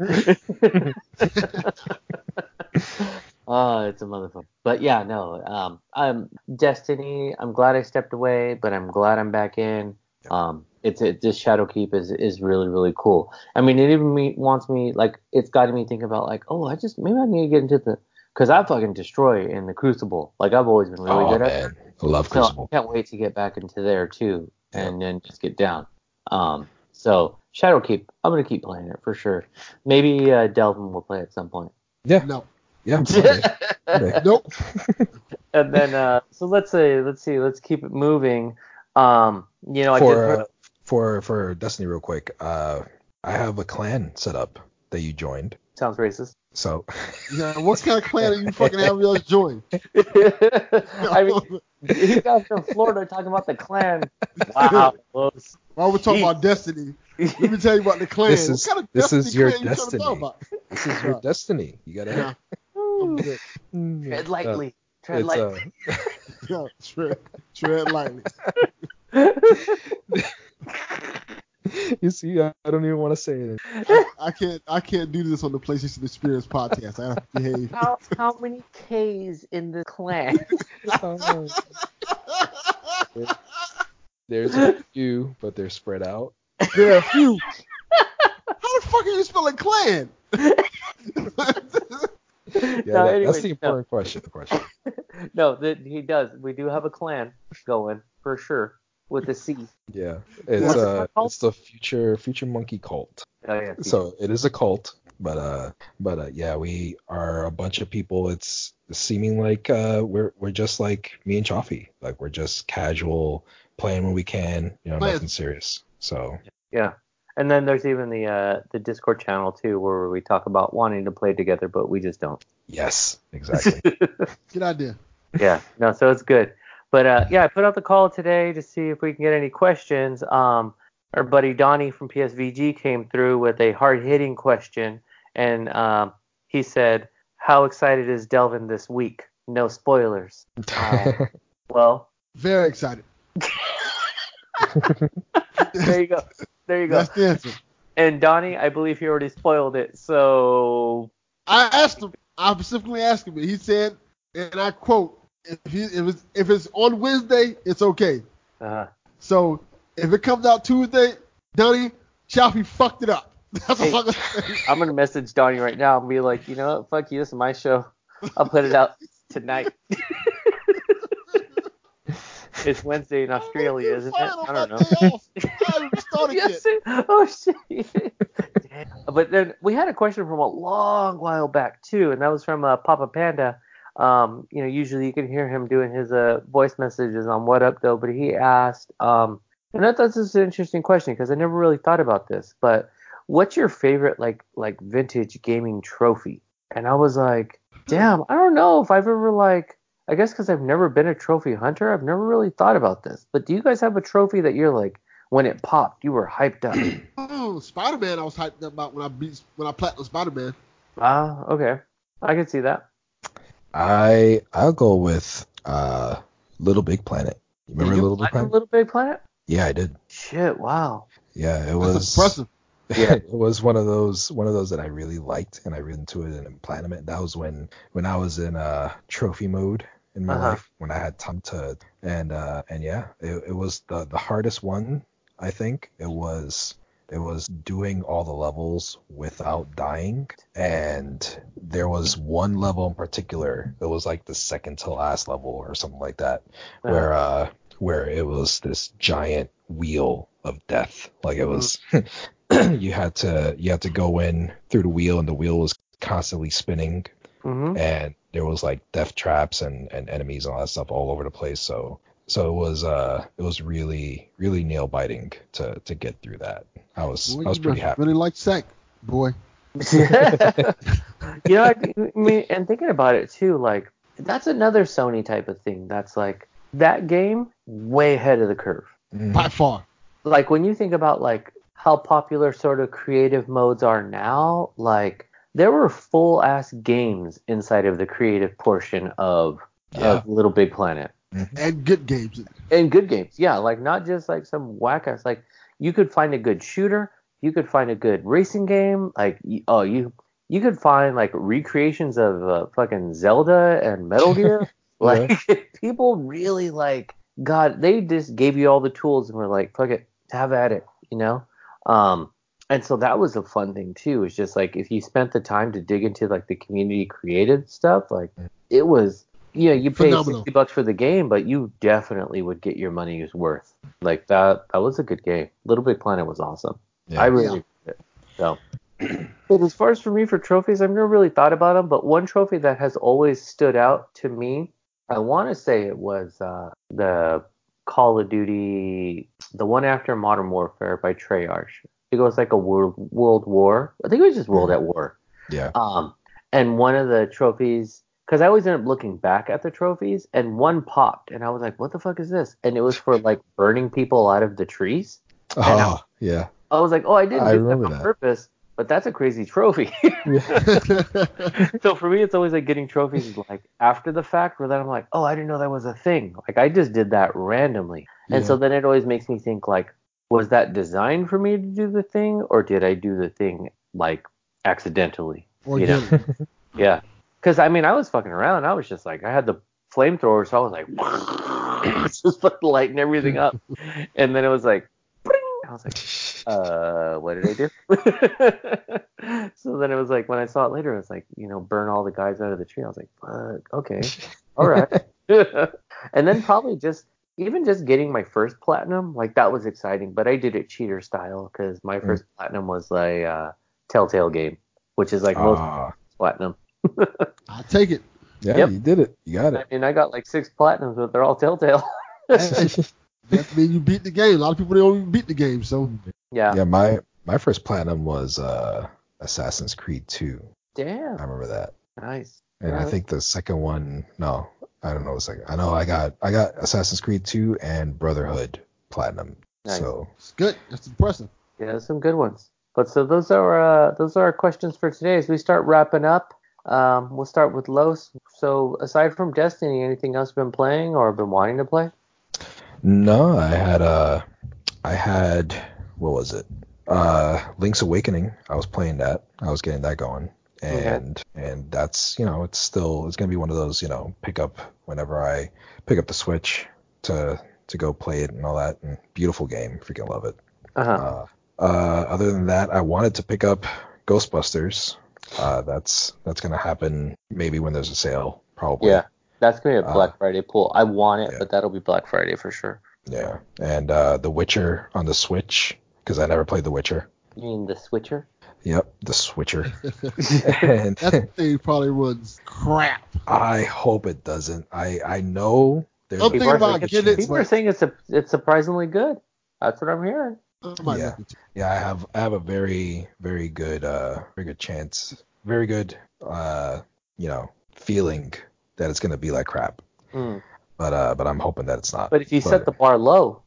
Speaker 2: Oh, it's a motherfucker. But yeah, no. Um, I'm Destiny. I'm glad I stepped away, but I'm glad I'm back in. Um, it's it, this Shadowkeep is is really really cool. I mean, it even me, wants me like it's got me thinking about like, oh, I just maybe I need to get into the because I fucking destroy in the Crucible. Like I've always been really
Speaker 3: oh
Speaker 2: good at.
Speaker 3: man, I love
Speaker 2: So
Speaker 3: Crucible.
Speaker 2: I can't wait to get back into there too, and then just get down. Um, so Shadowkeep, I'm gonna keep playing it for sure. Maybe uh, Delvin will play at some point.
Speaker 3: Yeah,
Speaker 1: No.
Speaker 3: Yeah. someday. Someday.
Speaker 1: Nope.
Speaker 2: and then uh, so let's say let's see let's keep it moving. Um, you know, I
Speaker 3: for
Speaker 2: did
Speaker 3: uh, for for Destiny, real quick. Uh, I have a clan set up that you joined.
Speaker 2: sounds racist.
Speaker 3: So
Speaker 1: Yeah, what kind of clan are you fucking having us join?
Speaker 2: I mean, you guys from Florida talking about the clan. Wow, close.
Speaker 1: While we're talking
Speaker 2: Jeez.
Speaker 1: about Destiny, let me tell you about the clan.
Speaker 3: This is-
Speaker 1: what kind of
Speaker 3: this
Speaker 1: Destiny
Speaker 3: is your
Speaker 1: clan you
Speaker 3: destiny.
Speaker 1: about?
Speaker 3: this is your destiny. You gotta.
Speaker 1: Yeah, I'm.
Speaker 2: Tread lightly. Tread lightly.
Speaker 3: uh,
Speaker 1: Yeah, tread, tread lightly.
Speaker 3: you see, I, I don't even want to say it.
Speaker 1: I can't, I can't do this on the PlayStation Experience podcast. I have to behave.
Speaker 2: how how many K's in the clan?
Speaker 3: Oh. There's a few, but they're spread out.
Speaker 1: There are a few. How the fuck are you spelling clan?
Speaker 3: Yeah,
Speaker 2: No,
Speaker 3: that-
Speaker 2: anyways,
Speaker 3: that's the
Speaker 2: no.
Speaker 3: important question. The question.
Speaker 2: No, that he does. We do have a clan going for sure with the C.
Speaker 3: Yeah, it's
Speaker 2: What's it
Speaker 3: uh,
Speaker 2: called?
Speaker 3: it's the future future monkey cult.
Speaker 2: Oh yeah.
Speaker 3: So it is a cult, but uh, but uh, yeah, we are a bunch of people. It's seeming like uh, we're we're just like me and Chaufie. Like we're just casual, playing when we can. You know,
Speaker 1: Playing.
Speaker 3: nothing serious. So
Speaker 2: Yeah. And then there's even the uh, the Discord channel too, where we talk about wanting to play together, but we just don't.
Speaker 3: yes, exactly.
Speaker 1: Good idea.
Speaker 2: yeah. No, so it's good. But uh, yeah, I put out the call today to see if we can get any questions. Um, our buddy Donnie from PSVG came through with a hard hitting question, and um, he said, "How excited is Delvin this week? No spoilers." Uh, well,
Speaker 1: Very excited.
Speaker 2: there you go. There you go.
Speaker 1: That's the answer.
Speaker 2: And Donnie, I believe he already spoiled it. So
Speaker 1: I asked him. I specifically asked him. He said, and I quote, "If he, if it's if it's on Wednesday, it's okay.
Speaker 2: Uh-huh.
Speaker 1: So if it comes out Tuesday, Donnie, Chaufie fucked it up. That's all I'm gonna say.
Speaker 2: I'm gonna message Donnie right now and be like, you know what? Fuck you. This is my show. I'll put it out tonight. it's Wednesday in Australia, isn't it? I don't know.
Speaker 1: day. I haven't even started yet.
Speaker 2: yes. it- Oh shit. But then we had a question from a long while back too, and that was from uh, Papa Panda. Um, you know, usually you can hear him doing his uh, voice messages on What Up though, but he asked, um, and I thought this was an interesting question because I never really thought about this. But what's your favorite like like vintage gaming trophy? And I was like, damn, I don't know if I've ever like. I guess because I've never been a trophy hunter, I've never really thought about this. But do you guys have a trophy that you're like, when it popped, you were hyped up?
Speaker 1: oh, Spider-Man, I was hyped up about when I beat when I platinum Spider-Man.
Speaker 2: Ah, okay. I can see that.
Speaker 3: I I'll go with uh Little Big Planet. You remember
Speaker 2: Did you
Speaker 3: Little Big Planet?
Speaker 2: Little Big Planet?
Speaker 3: Yeah, I did.
Speaker 2: Shit, wow.
Speaker 3: Yeah, it
Speaker 1: That's
Speaker 3: was
Speaker 1: impressive.
Speaker 2: Yeah.
Speaker 3: it was one of those one of those that I really liked and I really into it and platinum it. That was when when I was in uh trophy mode in my
Speaker 2: Uh-huh.
Speaker 3: life when I had time to and uh and yeah, it, it was the the hardest one I think. It was it was doing all the levels without dying. And there was one level in particular, it was like the second to last level or something like that, where uh where it was this giant wheel of death. Like it was you had to you had to go in through the wheel and the wheel was constantly spinning
Speaker 2: hmm
Speaker 3: and there was like death traps and, and enemies and all that stuff all over the place. So so it was uh it was really really nail biting to to get through that. I was
Speaker 1: Boy,
Speaker 3: I was pretty happy.
Speaker 1: Really like sack, boy.
Speaker 2: you know, I, I mean, and thinking about it too, like that's another Sony type of thing. That's like that game way ahead of the curve.
Speaker 3: Mhm.
Speaker 1: By far.
Speaker 2: Like when you think about like how popular sort of creative modes are now, like there were full ass games inside of the creative portion of,
Speaker 3: Yeah.
Speaker 2: of Little Big Planet.
Speaker 1: And good games.
Speaker 2: and good games. Yeah, like not just like some whack ass. Like you could find a good shooter, you could find a good racing game. Like oh, you you could find like recreations of uh, fucking Zelda and Metal Gear. like people really like God. They just gave you all the tools and were like, fuck it, have at it. You know. Um. And so that was a fun thing too. It's just like if you spent the time to dig into like the community created stuff, like it was yeah, you pay
Speaker 1: Phenomenal.
Speaker 2: sixty bucks for the game, but you definitely would get your money's worth. Like that, that was a good game. Little Big Planet was awesome.
Speaker 3: Yeah.
Speaker 2: I really enjoyed it. So, but as far as for me for trophies, I've never really thought about them. But one trophy that has always stood out to me, I want to say it was uh, the Call of Duty, the one after Modern Warfare by Treyarch. I it was like a world World War. I think it was just World at War.
Speaker 3: Yeah.
Speaker 2: Um, and one of the trophies, because I always end up looking back at the trophies, and one popped, and I was like, "What the fuck is this?" And it was for like burning people out of the trees.
Speaker 3: Oh, yeah.
Speaker 2: I was like, "Oh, I didn't
Speaker 3: I
Speaker 2: do that on
Speaker 3: that.
Speaker 2: purpose." But that's a crazy trophy. so for me, it's always like getting trophies like after the fact, where then I'm like, "Oh, I didn't know that was a thing." Like I just did that randomly, and so then it always makes me think like, was that designed for me to do the thing, or did I do the thing like accidentally? Or You know? Yeah. Because, I mean, I was fucking around. I was just like, I had the flamethrower, so I was like, just fucking lighting everything up. And then it was like. I was like, uh, what did I do? so then it was like, when I saw it later, it was like, you know, burn all the guys out of the tree. I was like, fuck, okay, all right. and then probably just, even just getting my first platinum, like that was exciting, but I did it cheater style because my first platinum was like uh, Telltale game, which is like most
Speaker 3: Ah,
Speaker 2: platinum.
Speaker 1: I'll take it.
Speaker 3: yeah,
Speaker 2: Yep.
Speaker 3: you did it. You got it.
Speaker 2: I mean, I got like six platinums, but they're all Telltale.
Speaker 1: That means you beat the game. A lot of people don't even beat the game, so
Speaker 2: yeah.
Speaker 3: yeah, my my first platinum was uh Assassin's Creed 2.
Speaker 2: Damn.
Speaker 3: I remember that.
Speaker 2: Nice.
Speaker 3: And I think the second one, no, I don't know the like. I know I got I got Assassin's Creed 2 and Brotherhood platinum.
Speaker 2: Nice.
Speaker 3: So
Speaker 1: it's good. That's impressive.
Speaker 2: Yeah, some good ones. But so those are uh, those are our questions for today. As we start wrapping up, um, we'll start with Los. So aside from Destiny, anything else you've been playing or been wanting to play?
Speaker 3: no, I had uh I had what was it? Uh Link's Awakening. I was playing that. I was getting that going.
Speaker 2: Okay.
Speaker 3: And and that's you know, it's still it's gonna be one of those, you know, pick up whenever I pick up the Switch to to go play it and all that. And beautiful game, freaking love it.
Speaker 2: Uh-huh.
Speaker 3: Uh, uh, other than that, I wanted to pick up Ghostbusters. Uh, that's that's gonna happen maybe when there's a sale, probably.
Speaker 2: yeah, that's gonna be a
Speaker 3: uh,
Speaker 2: Black Friday pull. I want it,
Speaker 3: yeah.
Speaker 2: but that'll be Black Friday for sure.
Speaker 3: Yeah. And uh, The Witcher on the Switch because I never played The Witcher.
Speaker 2: You mean the Switcher?
Speaker 3: Yep, the Switcher. and
Speaker 1: That thing probably runs crap.
Speaker 3: I hope it doesn't. I I know there's
Speaker 1: I'm
Speaker 3: a
Speaker 1: thinking
Speaker 2: People are
Speaker 1: about
Speaker 2: saying it's-
Speaker 1: it,
Speaker 2: People are saying it's a, it's surprisingly good. That's what I'm hearing.
Speaker 3: Yeah.
Speaker 1: look into it.
Speaker 3: yeah, I have I have a very very good uh very good chance, very good uh you know feeling that it's gonna be like crap.
Speaker 2: Mm.
Speaker 3: But uh but I'm hoping that it's not.
Speaker 2: But if you set the bar low, I mean,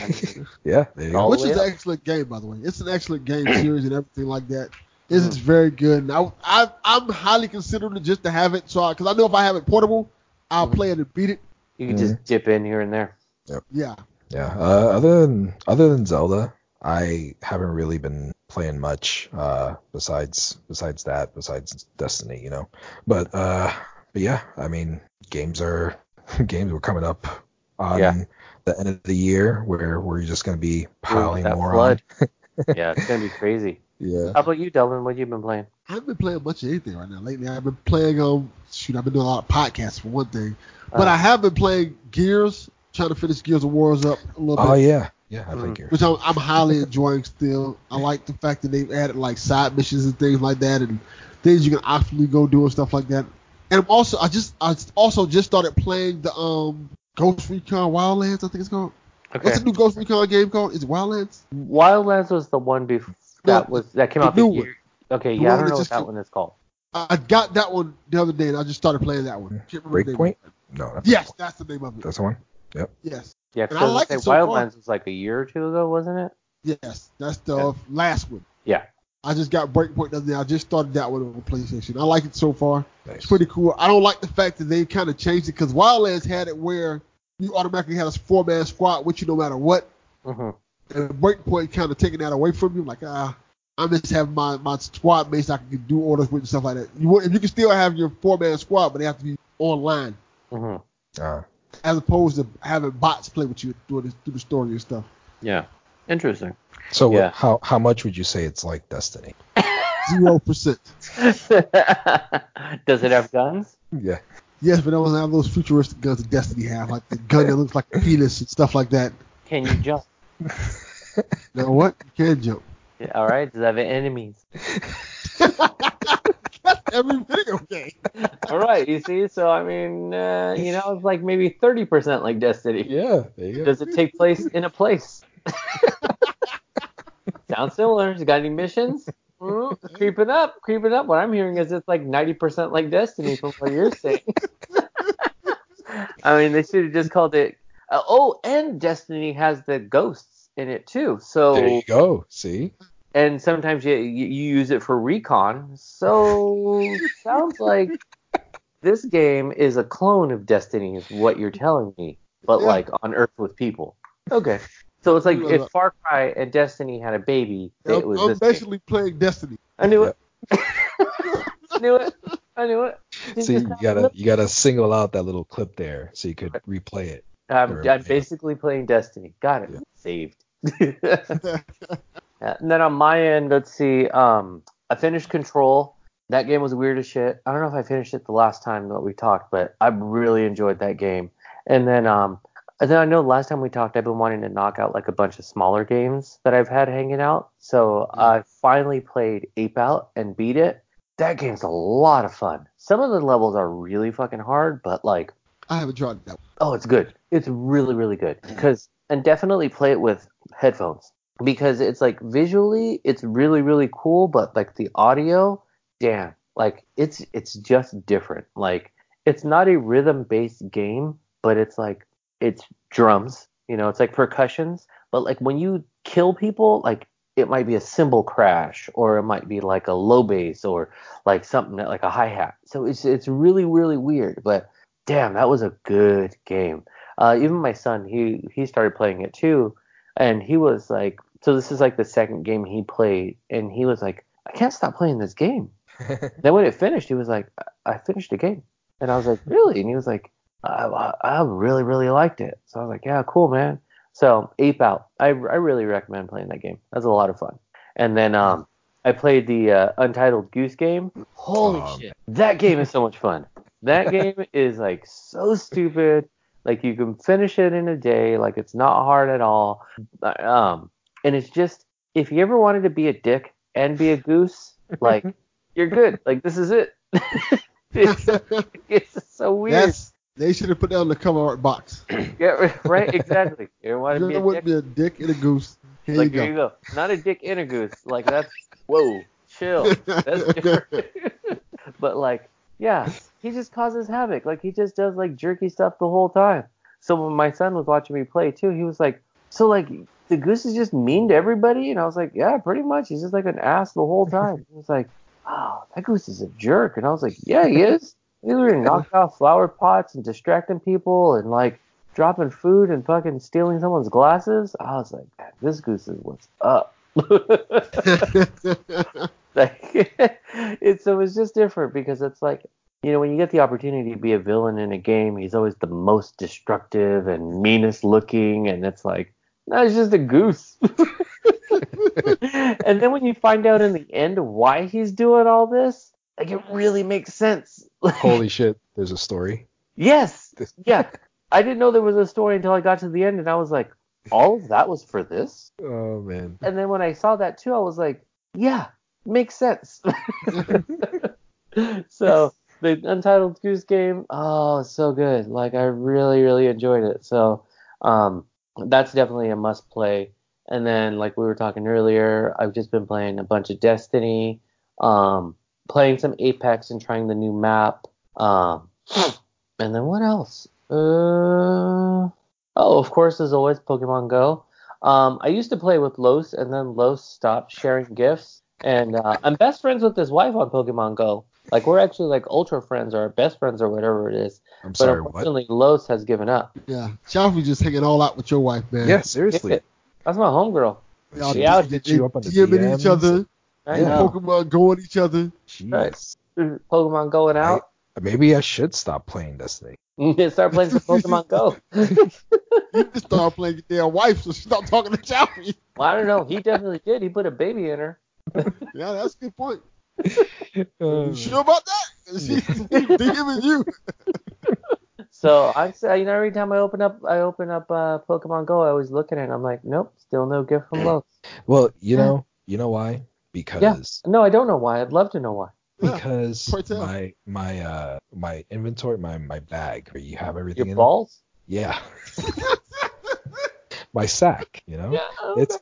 Speaker 3: yeah, there you go.
Speaker 1: Which
Speaker 2: the way
Speaker 1: is an excellent game, by the way. It's an excellent game series and everything like that. This is very good. And I, I, I'm highly considering just to have it, so because I, know if I have it portable, I'll play it and beat it.
Speaker 2: you can just dip in here and there.
Speaker 1: Yeah,
Speaker 3: Yeah. Uh, other than other than Zelda, I haven't really been playing much uh, besides besides that, besides Destiny, you know. But uh, but yeah, I mean, games are games were coming up on
Speaker 2: Yeah.
Speaker 3: The end of the year where we're just gonna be piling
Speaker 2: that
Speaker 3: more
Speaker 2: flood.
Speaker 3: on.
Speaker 2: yeah, it's gonna be crazy.
Speaker 3: Yeah.
Speaker 2: How about you, Delvin? What you been playing?
Speaker 1: I haven't been playing much of anything right now. Lately, I've been playing um shoot, I've been doing a lot of podcasts for one thing, but
Speaker 2: Uh.
Speaker 1: I have been playing Gears, trying to finish Gears of Wars up a little bit.
Speaker 3: Oh yeah. Yeah, I
Speaker 2: Mhm.
Speaker 3: think you're.
Speaker 1: which I'm, I'm highly enjoying still. I like the fact that they've added like side missions and things like that, and things you can optionally go do and stuff like that. And I'm also, I just, I also just started playing the um Ghost Recon Wildlands. I think it's called.
Speaker 2: Okay.
Speaker 1: What's the new Ghost Recon game called? Is it Wildlands?
Speaker 2: Wildlands was the one before that was that came
Speaker 1: the
Speaker 2: out the
Speaker 1: new
Speaker 2: year. Okay,
Speaker 1: The
Speaker 2: yeah, I don't know what that
Speaker 1: came-
Speaker 2: one is called.
Speaker 1: I I got that one the other day, and I just started playing that one. Can't remember the name
Speaker 3: Breakpoint? No. That's
Speaker 1: Yes, that's the name of it.
Speaker 3: That's the one. Yep.
Speaker 1: Yes,
Speaker 2: Yeah,
Speaker 1: And
Speaker 2: because
Speaker 1: I
Speaker 2: I
Speaker 1: like it
Speaker 2: say
Speaker 1: so far.
Speaker 2: Wildlands was like a year or two ago, wasn't it?
Speaker 1: yes, that's the
Speaker 2: Yeah.
Speaker 1: last one.
Speaker 2: Yeah.
Speaker 1: I just got Breakpoint the other day. I just started that one on PlayStation. I like it so far.
Speaker 3: Nice.
Speaker 1: It's pretty cool. I don't like the fact that they kind of changed it because Wildlands had it where you automatically had a four man squad with you no matter what.
Speaker 2: hmm
Speaker 1: And Breakpoint kind of taking that away from you. Like, ah, I just have my, my squad mates I can do orders with and stuff like that. You want- you can still have your four man squad, but they have to be online
Speaker 2: hmm
Speaker 3: Uh,
Speaker 1: as opposed to having bots play with you through the, through the story and stuff.
Speaker 2: Yeah. Interesting.
Speaker 3: so what-
Speaker 2: Yeah.
Speaker 3: how how much would you say it's like Destiny?
Speaker 1: Zero percent.
Speaker 2: Does it have guns?
Speaker 3: Yeah.
Speaker 1: Yes, but it doesn't have those futuristic guns that Destiny have, like the gun that looks like a penis and stuff like that.
Speaker 2: Can you jump?
Speaker 1: no, what? You can jump.
Speaker 2: Yeah, all right. Does it have enemies?
Speaker 1: Every video game.
Speaker 2: All right. You see, so I mean, uh, you know, it's like maybe thirty percent like Destiny.
Speaker 3: Yeah. There you go.
Speaker 2: Does it take place in a place? Sounds similar. You got any missions? Mm, creeping up, creeping up. What I'm hearing is it's like 90% like Destiny from what you're saying. I mean, they should have just called it. Uh, oh, and Destiny has the ghosts in it too.
Speaker 3: So There
Speaker 2: So,
Speaker 3: you go. See.
Speaker 2: and sometimes you, you you use it for recon. So, sounds like this game is a clone of Destiny, is what you're telling me, but
Speaker 1: Yeah.
Speaker 2: like on Earth with people. Okay. So it's like
Speaker 1: Yeah.
Speaker 2: if Far Cry and Destiny had a baby, it
Speaker 1: I'm,
Speaker 2: was
Speaker 1: I'm
Speaker 2: this game.
Speaker 1: basically playing Destiny.
Speaker 2: I knew it. I knew it. I knew it.
Speaker 3: See, you gotta you gotta single out that little clip there so you could replay it.
Speaker 2: I'm, I'm
Speaker 3: yeah.
Speaker 2: basically playing Destiny. Got it.
Speaker 3: Yeah.
Speaker 2: Saved. Yeah, And then on my end, let's see. Um, I finished Control. That game was weird as shit. I don't know if I finished it the last time that we talked, but I really enjoyed that game. And then, um, and then I know last time we talked, I've been wanting to knock out like a bunch of smaller games that I've had hanging out. So mm-hmm. I finally played Ape Out and beat it. That game's a lot of fun. Some of the levels are really fucking hard, but like
Speaker 1: I haven't tried that.
Speaker 2: Oh, it's good. It's really, really good. Because and definitely play it with headphones because it's like visually it's really, really cool, but like the audio, damn, like it's it's just different. Like it's not a rhythm based game, but it's like it's drums. You know, it's like percussions. But like when you kill people, like it might be a cymbal crash or it might be like a low bass or like something that, like a hi hat. So it's it's really, really weird. But damn, that was a good game. Uh, even my son, he he started playing it too, and he was like, so this is like the second game he played, and he was like, I can't stop playing this game. then when it finished, he was like, I I finished the game, and I was like, really? And he was like, I, I, I really really liked it. So I was like, yeah, cool, man. So Ape Out, I I really recommend playing that game. That's a lot of fun. And then um, I played the uh, Untitled Goose Game. Holy
Speaker 3: Um,
Speaker 2: shit, that game is so much fun. That game is like so stupid. Like you can finish it in a day. Like it's not hard at all. Um, and it's just if you ever wanted to be a dick and be a goose, like you're good. Like this is it. it's, it's so weird.
Speaker 1: That's they should have put that on the cover art box.
Speaker 2: Yeah, right. Exactly. You want to be a
Speaker 1: would
Speaker 2: dick?
Speaker 1: be a dick and a goose. Here
Speaker 2: Like
Speaker 1: you
Speaker 2: there you
Speaker 1: go.
Speaker 2: go. Not a dick and a goose. Like that's whoa, chill. That's different. but like, yeah, he just causes havoc. Like he just does like jerky stuff the whole time. So when my son was watching me play too, he was like, "So like the goose is just mean to everybody?" And I was like, "Yeah, pretty much. He's just like an ass the whole time." He was like, "Oh, that goose is a jerk." And I was like, "Yeah, he is. He's literally knocking off flower pots and distracting people and like." Dropping food and fucking stealing someone's glasses. I was like, "Man, this goose is what's up. like it's so it's just different because it's like you know when you get the opportunity to be a villain in a game he's always the most destructive and meanest looking and it's like no it's just a goose and then when you find out in the end why he's doing all this, like it really makes sense.
Speaker 3: Holy shit, there's a story.
Speaker 2: yes, yeah. I didn't know there was a story until I got to the end, and I was like, all of that was for this.
Speaker 3: Oh man.
Speaker 2: And then when I saw that too, I was like, yeah, makes sense. so the Untitled Goose Game, oh, so good. Like I really, really enjoyed it. So um, that's definitely a must play. And then, like we were talking earlier, I've just been playing a bunch of Destiny, um, playing some Apex and trying the new map. Um, and then what else? Uh, oh, of course, as always, Pokemon Go. Um, I used to play with Los, and then Los stopped sharing gifts. And uh, I'm best friends with his wife on Pokemon Go. Like we're actually like ultra friends or best friends or whatever it is.
Speaker 3: I'm
Speaker 2: But
Speaker 3: sorry, what?
Speaker 2: unfortunately, Los has given up.
Speaker 1: Yeah, Chaufie just hanging all out with your wife, man.
Speaker 3: Yeah, seriously.
Speaker 2: That's my homegirl.
Speaker 1: Y'all
Speaker 2: She out
Speaker 3: hit you up on the
Speaker 1: DMing each other,
Speaker 2: I
Speaker 3: Yeah.
Speaker 2: know.
Speaker 1: Pokemon going each other.
Speaker 3: Jeez.
Speaker 2: Pokemon going out.
Speaker 3: Maybe I should stop playing Destiny.
Speaker 2: Start playing some Pokemon Go.
Speaker 1: You just start playing your damn wife, so she stop talking to Chaufie.
Speaker 2: well, I don't know. He definitely did. He put a baby in her.
Speaker 1: Yeah, that's a good point. You sure about that? She's DMing you.
Speaker 2: So I'm sa- you know every time I open up I open up uh, Pokemon Go, I always look at it and I'm like, nope, still no gift from Los.
Speaker 3: well, you know, you know why? Because
Speaker 2: No, I don't know why. I'd love to know why.
Speaker 3: Because
Speaker 1: pray tell.
Speaker 3: my my uh my inventory, my my bag where you have everything
Speaker 2: Your
Speaker 3: in
Speaker 2: balls?
Speaker 3: it. Yeah. my sack, you know? It's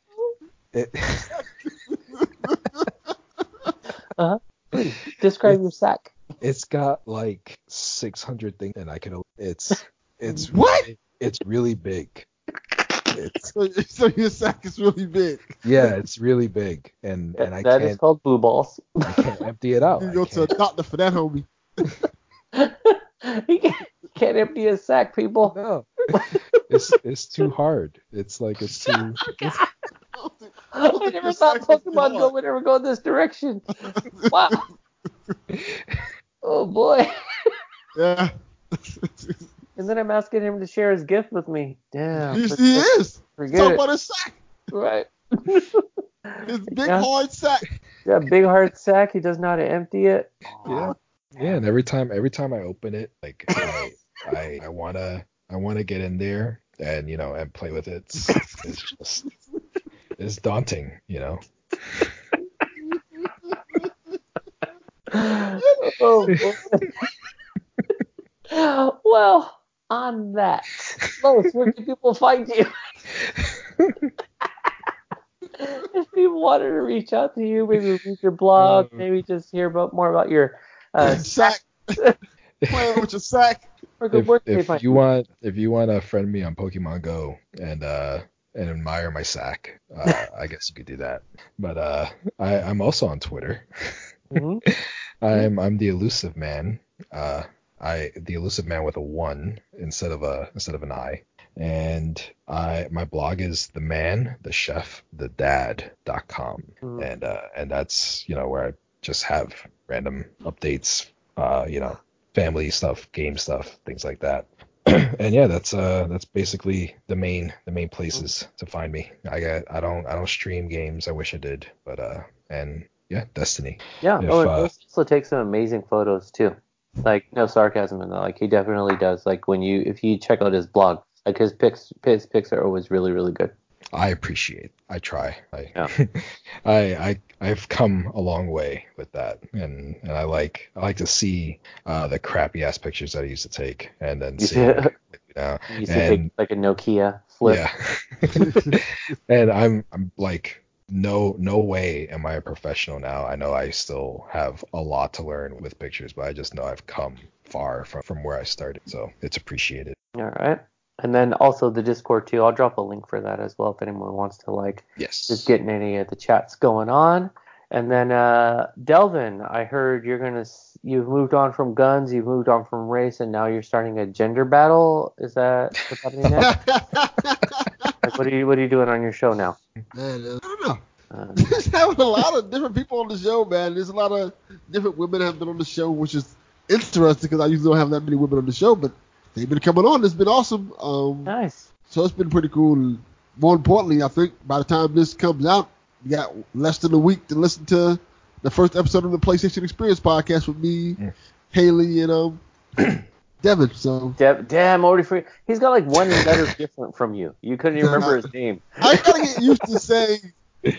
Speaker 3: it
Speaker 2: Please describe your sack.
Speaker 3: it's got like 600 things and I can it's it's
Speaker 1: What?
Speaker 3: really- it's really big. It's
Speaker 1: So, so your sack is really big.
Speaker 3: yeah, it's really big and and I
Speaker 2: that is
Speaker 3: can't
Speaker 2: called blue balls.
Speaker 3: I can't empty it out.
Speaker 1: You go to a doctor for that, homie.
Speaker 2: you can't, can't empty a sack, people.
Speaker 3: No. It's it's too hard. It's like it's too it's,
Speaker 2: I never thought Pokemon Go would ever go this direction. Wow. Oh boy.
Speaker 1: Yeah.
Speaker 2: And then I'm asking him to share his gift with me. Damn.
Speaker 1: he, he is.
Speaker 2: Forget
Speaker 1: Talk
Speaker 2: it.
Speaker 1: about his sack.
Speaker 2: Right.
Speaker 1: His big
Speaker 2: Yeah.
Speaker 1: hard sack.
Speaker 2: Yeah, big hard sack. He does know how to empty it.
Speaker 3: yeah. Yeah, and every time every time I open it, like I I, I wanna I wanna get in there and you know and play with it. It's, it's just it's daunting, you know.
Speaker 2: oh, boy. well, on that, Los, where can people find you? if people wanted to reach out to you, maybe read your blog, maybe just hear about more about your uh,
Speaker 1: sack. Playing with your sack.
Speaker 2: or good
Speaker 3: If,
Speaker 2: work
Speaker 3: if
Speaker 2: find
Speaker 3: you want if you want to friend me on Pokemon Go and uh and admire my sack, uh, I guess you could do that. But uh I, I'm also on Twitter.
Speaker 2: Mhm.
Speaker 3: I'm I'm the elusive man. Uh, I the elusive man with a one instead of a instead of an I. And I my blog is the man, the chef, the dad.com.
Speaker 2: Mhm.
Speaker 3: And uh and that's, you know, where I just have random updates, uh, you know, family stuff, game stuff, things like that. and yeah, that's uh that's basically the main the main places to find me. I got I don't I don't stream games. I wish I did, but uh and yeah, Destiny.
Speaker 2: Yeah.
Speaker 3: If,
Speaker 2: oh,
Speaker 3: uh,
Speaker 2: also takes some amazing photos too. Like no sarcasm in that. Like he definitely does. Like when you if you check out his blog, like his pics his pics are always really really good.
Speaker 3: I appreciate. I try. I,
Speaker 2: Yeah.
Speaker 3: I, I, I've come a long way with that, and and I like I like to see uh, the crappy ass pictures that I used to take, and then see,
Speaker 2: Yeah.
Speaker 3: you know,
Speaker 2: You used to take
Speaker 3: and
Speaker 2: like a Nokia flip.
Speaker 3: yeah, and I'm I'm like no no way am I a professional now. I know I still have a lot to learn with pictures, but I just know I've come far from from where I started, so it's appreciated.
Speaker 2: All right. And then also the Discord too. I'll drop a link for that as well if anyone wants to like
Speaker 3: Yes.
Speaker 2: just getting any of the chats going on. And then uh, Delvin, I heard you're gonna you've moved on from guns, you've moved on from race, and now you're starting a gender battle. Is that what's happening now? like, what are you what are you doing on your show now?
Speaker 1: Man, uh, I don't know.
Speaker 2: Uh,
Speaker 1: There's having a lot of different people on the show, man. There's a lot of different women that have been on the show, which is interesting because I usually don't have that many women on the show, but they've been coming on. It's been awesome. Um,
Speaker 2: nice.
Speaker 1: so it's been pretty cool. More importantly, I think by the time this comes out, you got less than a week to listen to the first episode of the PlayStation Experience podcast with me,
Speaker 3: Mm.
Speaker 1: Haley, and um, Devin. So
Speaker 2: De- damn, already free. He's got like one letter different from you. You couldn't even remember his name.
Speaker 1: I gotta get used to saying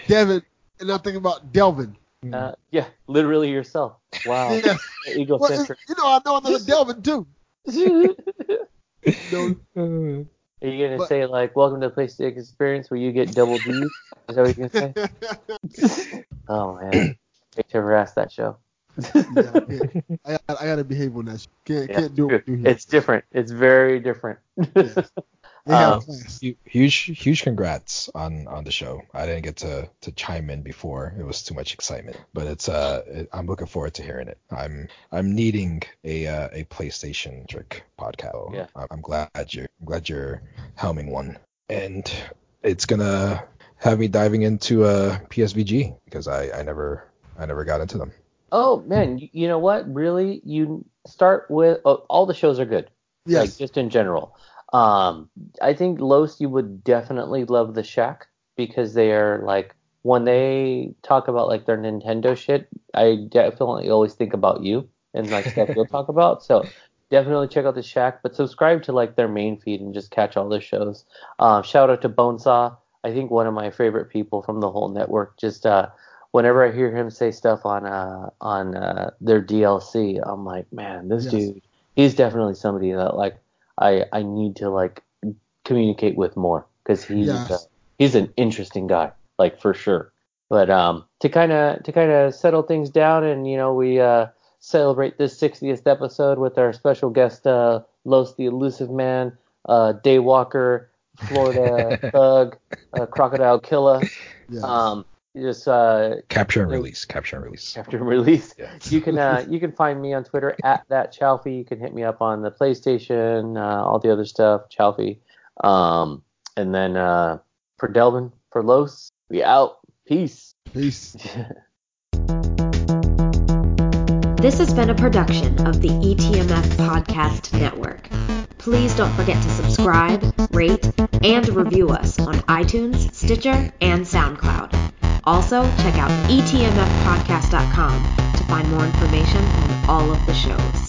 Speaker 1: Devin and I'm thinking about Delvin.
Speaker 2: Uh, yeah, literally yourself. Wow.
Speaker 1: Yeah. Well, you know, I know another Delvin too.
Speaker 2: Are
Speaker 1: You
Speaker 2: gonna
Speaker 1: But-
Speaker 2: say like, "Welcome to the PlayStation Experience," where you get double D? Is that what you're gonna say? oh man, Jake ever asked that show?
Speaker 1: Yeah, I, I, gotta- I gotta behave on that. shit. Can't
Speaker 2: Yeah,
Speaker 1: can't do it.
Speaker 2: It's different. It's very different.
Speaker 1: They
Speaker 2: um,
Speaker 3: Huge, huge congrats on on the show. I didn't get to to chime in before; it was too much excitement. But it's uh, it, I'm looking forward to hearing it. I'm I'm needing a uh, a PlayStation trick podcast.
Speaker 2: Yeah.
Speaker 3: I'm, I'm glad you're I'm glad you're helming one, and it's gonna have me diving into uh PSVG because I I never I never got into them.
Speaker 2: Oh man, you, you know what? Really, you start with oh, all the shows are good. like
Speaker 1: Yes.
Speaker 2: just in general. Um, I think Los, you would definitely love the Shack because they are like when they talk about like their Nintendo shit, I definitely always think about you and like stuff you'll talk about. So definitely check out the Shack, but subscribe to like their main feed and just catch all their shows. Uh, shout out to Bonesaw. I think one of my favorite people from the whole network. Just uh, whenever I hear him say stuff on uh on uh, their DLC, I'm like, man, this
Speaker 1: Yes.
Speaker 2: dude, he's definitely somebody that like I I need to like communicate with more because he's
Speaker 1: Yes.
Speaker 2: uh, he's an interesting guy, like for sure. But um, to kind of to kind of settle things down, and you know, we uh, celebrate this 60th episode with our special guest, uh, Los the Elusive Man, uh, Daywalker, Florida Thug, uh, Crocodile Killer.
Speaker 1: yes.
Speaker 2: Um, just uh,
Speaker 3: Capture and release. Capture and release.
Speaker 2: after release.
Speaker 3: Yeah.
Speaker 2: You can uh, you can find me on Twitter at that Chaufie. You can hit me up on the PlayStation, uh, all the other stuff, Chaufie. Um, and then uh, for Delvin, for Los, we out. Peace.
Speaker 1: Peace.
Speaker 4: This has been a production of the ETMF Podcast Network. Please don't forget to subscribe, rate, and review us on iTunes, Stitcher, and SoundCloud. Also, check out etmfpodcast.com to find more information on all of the shows.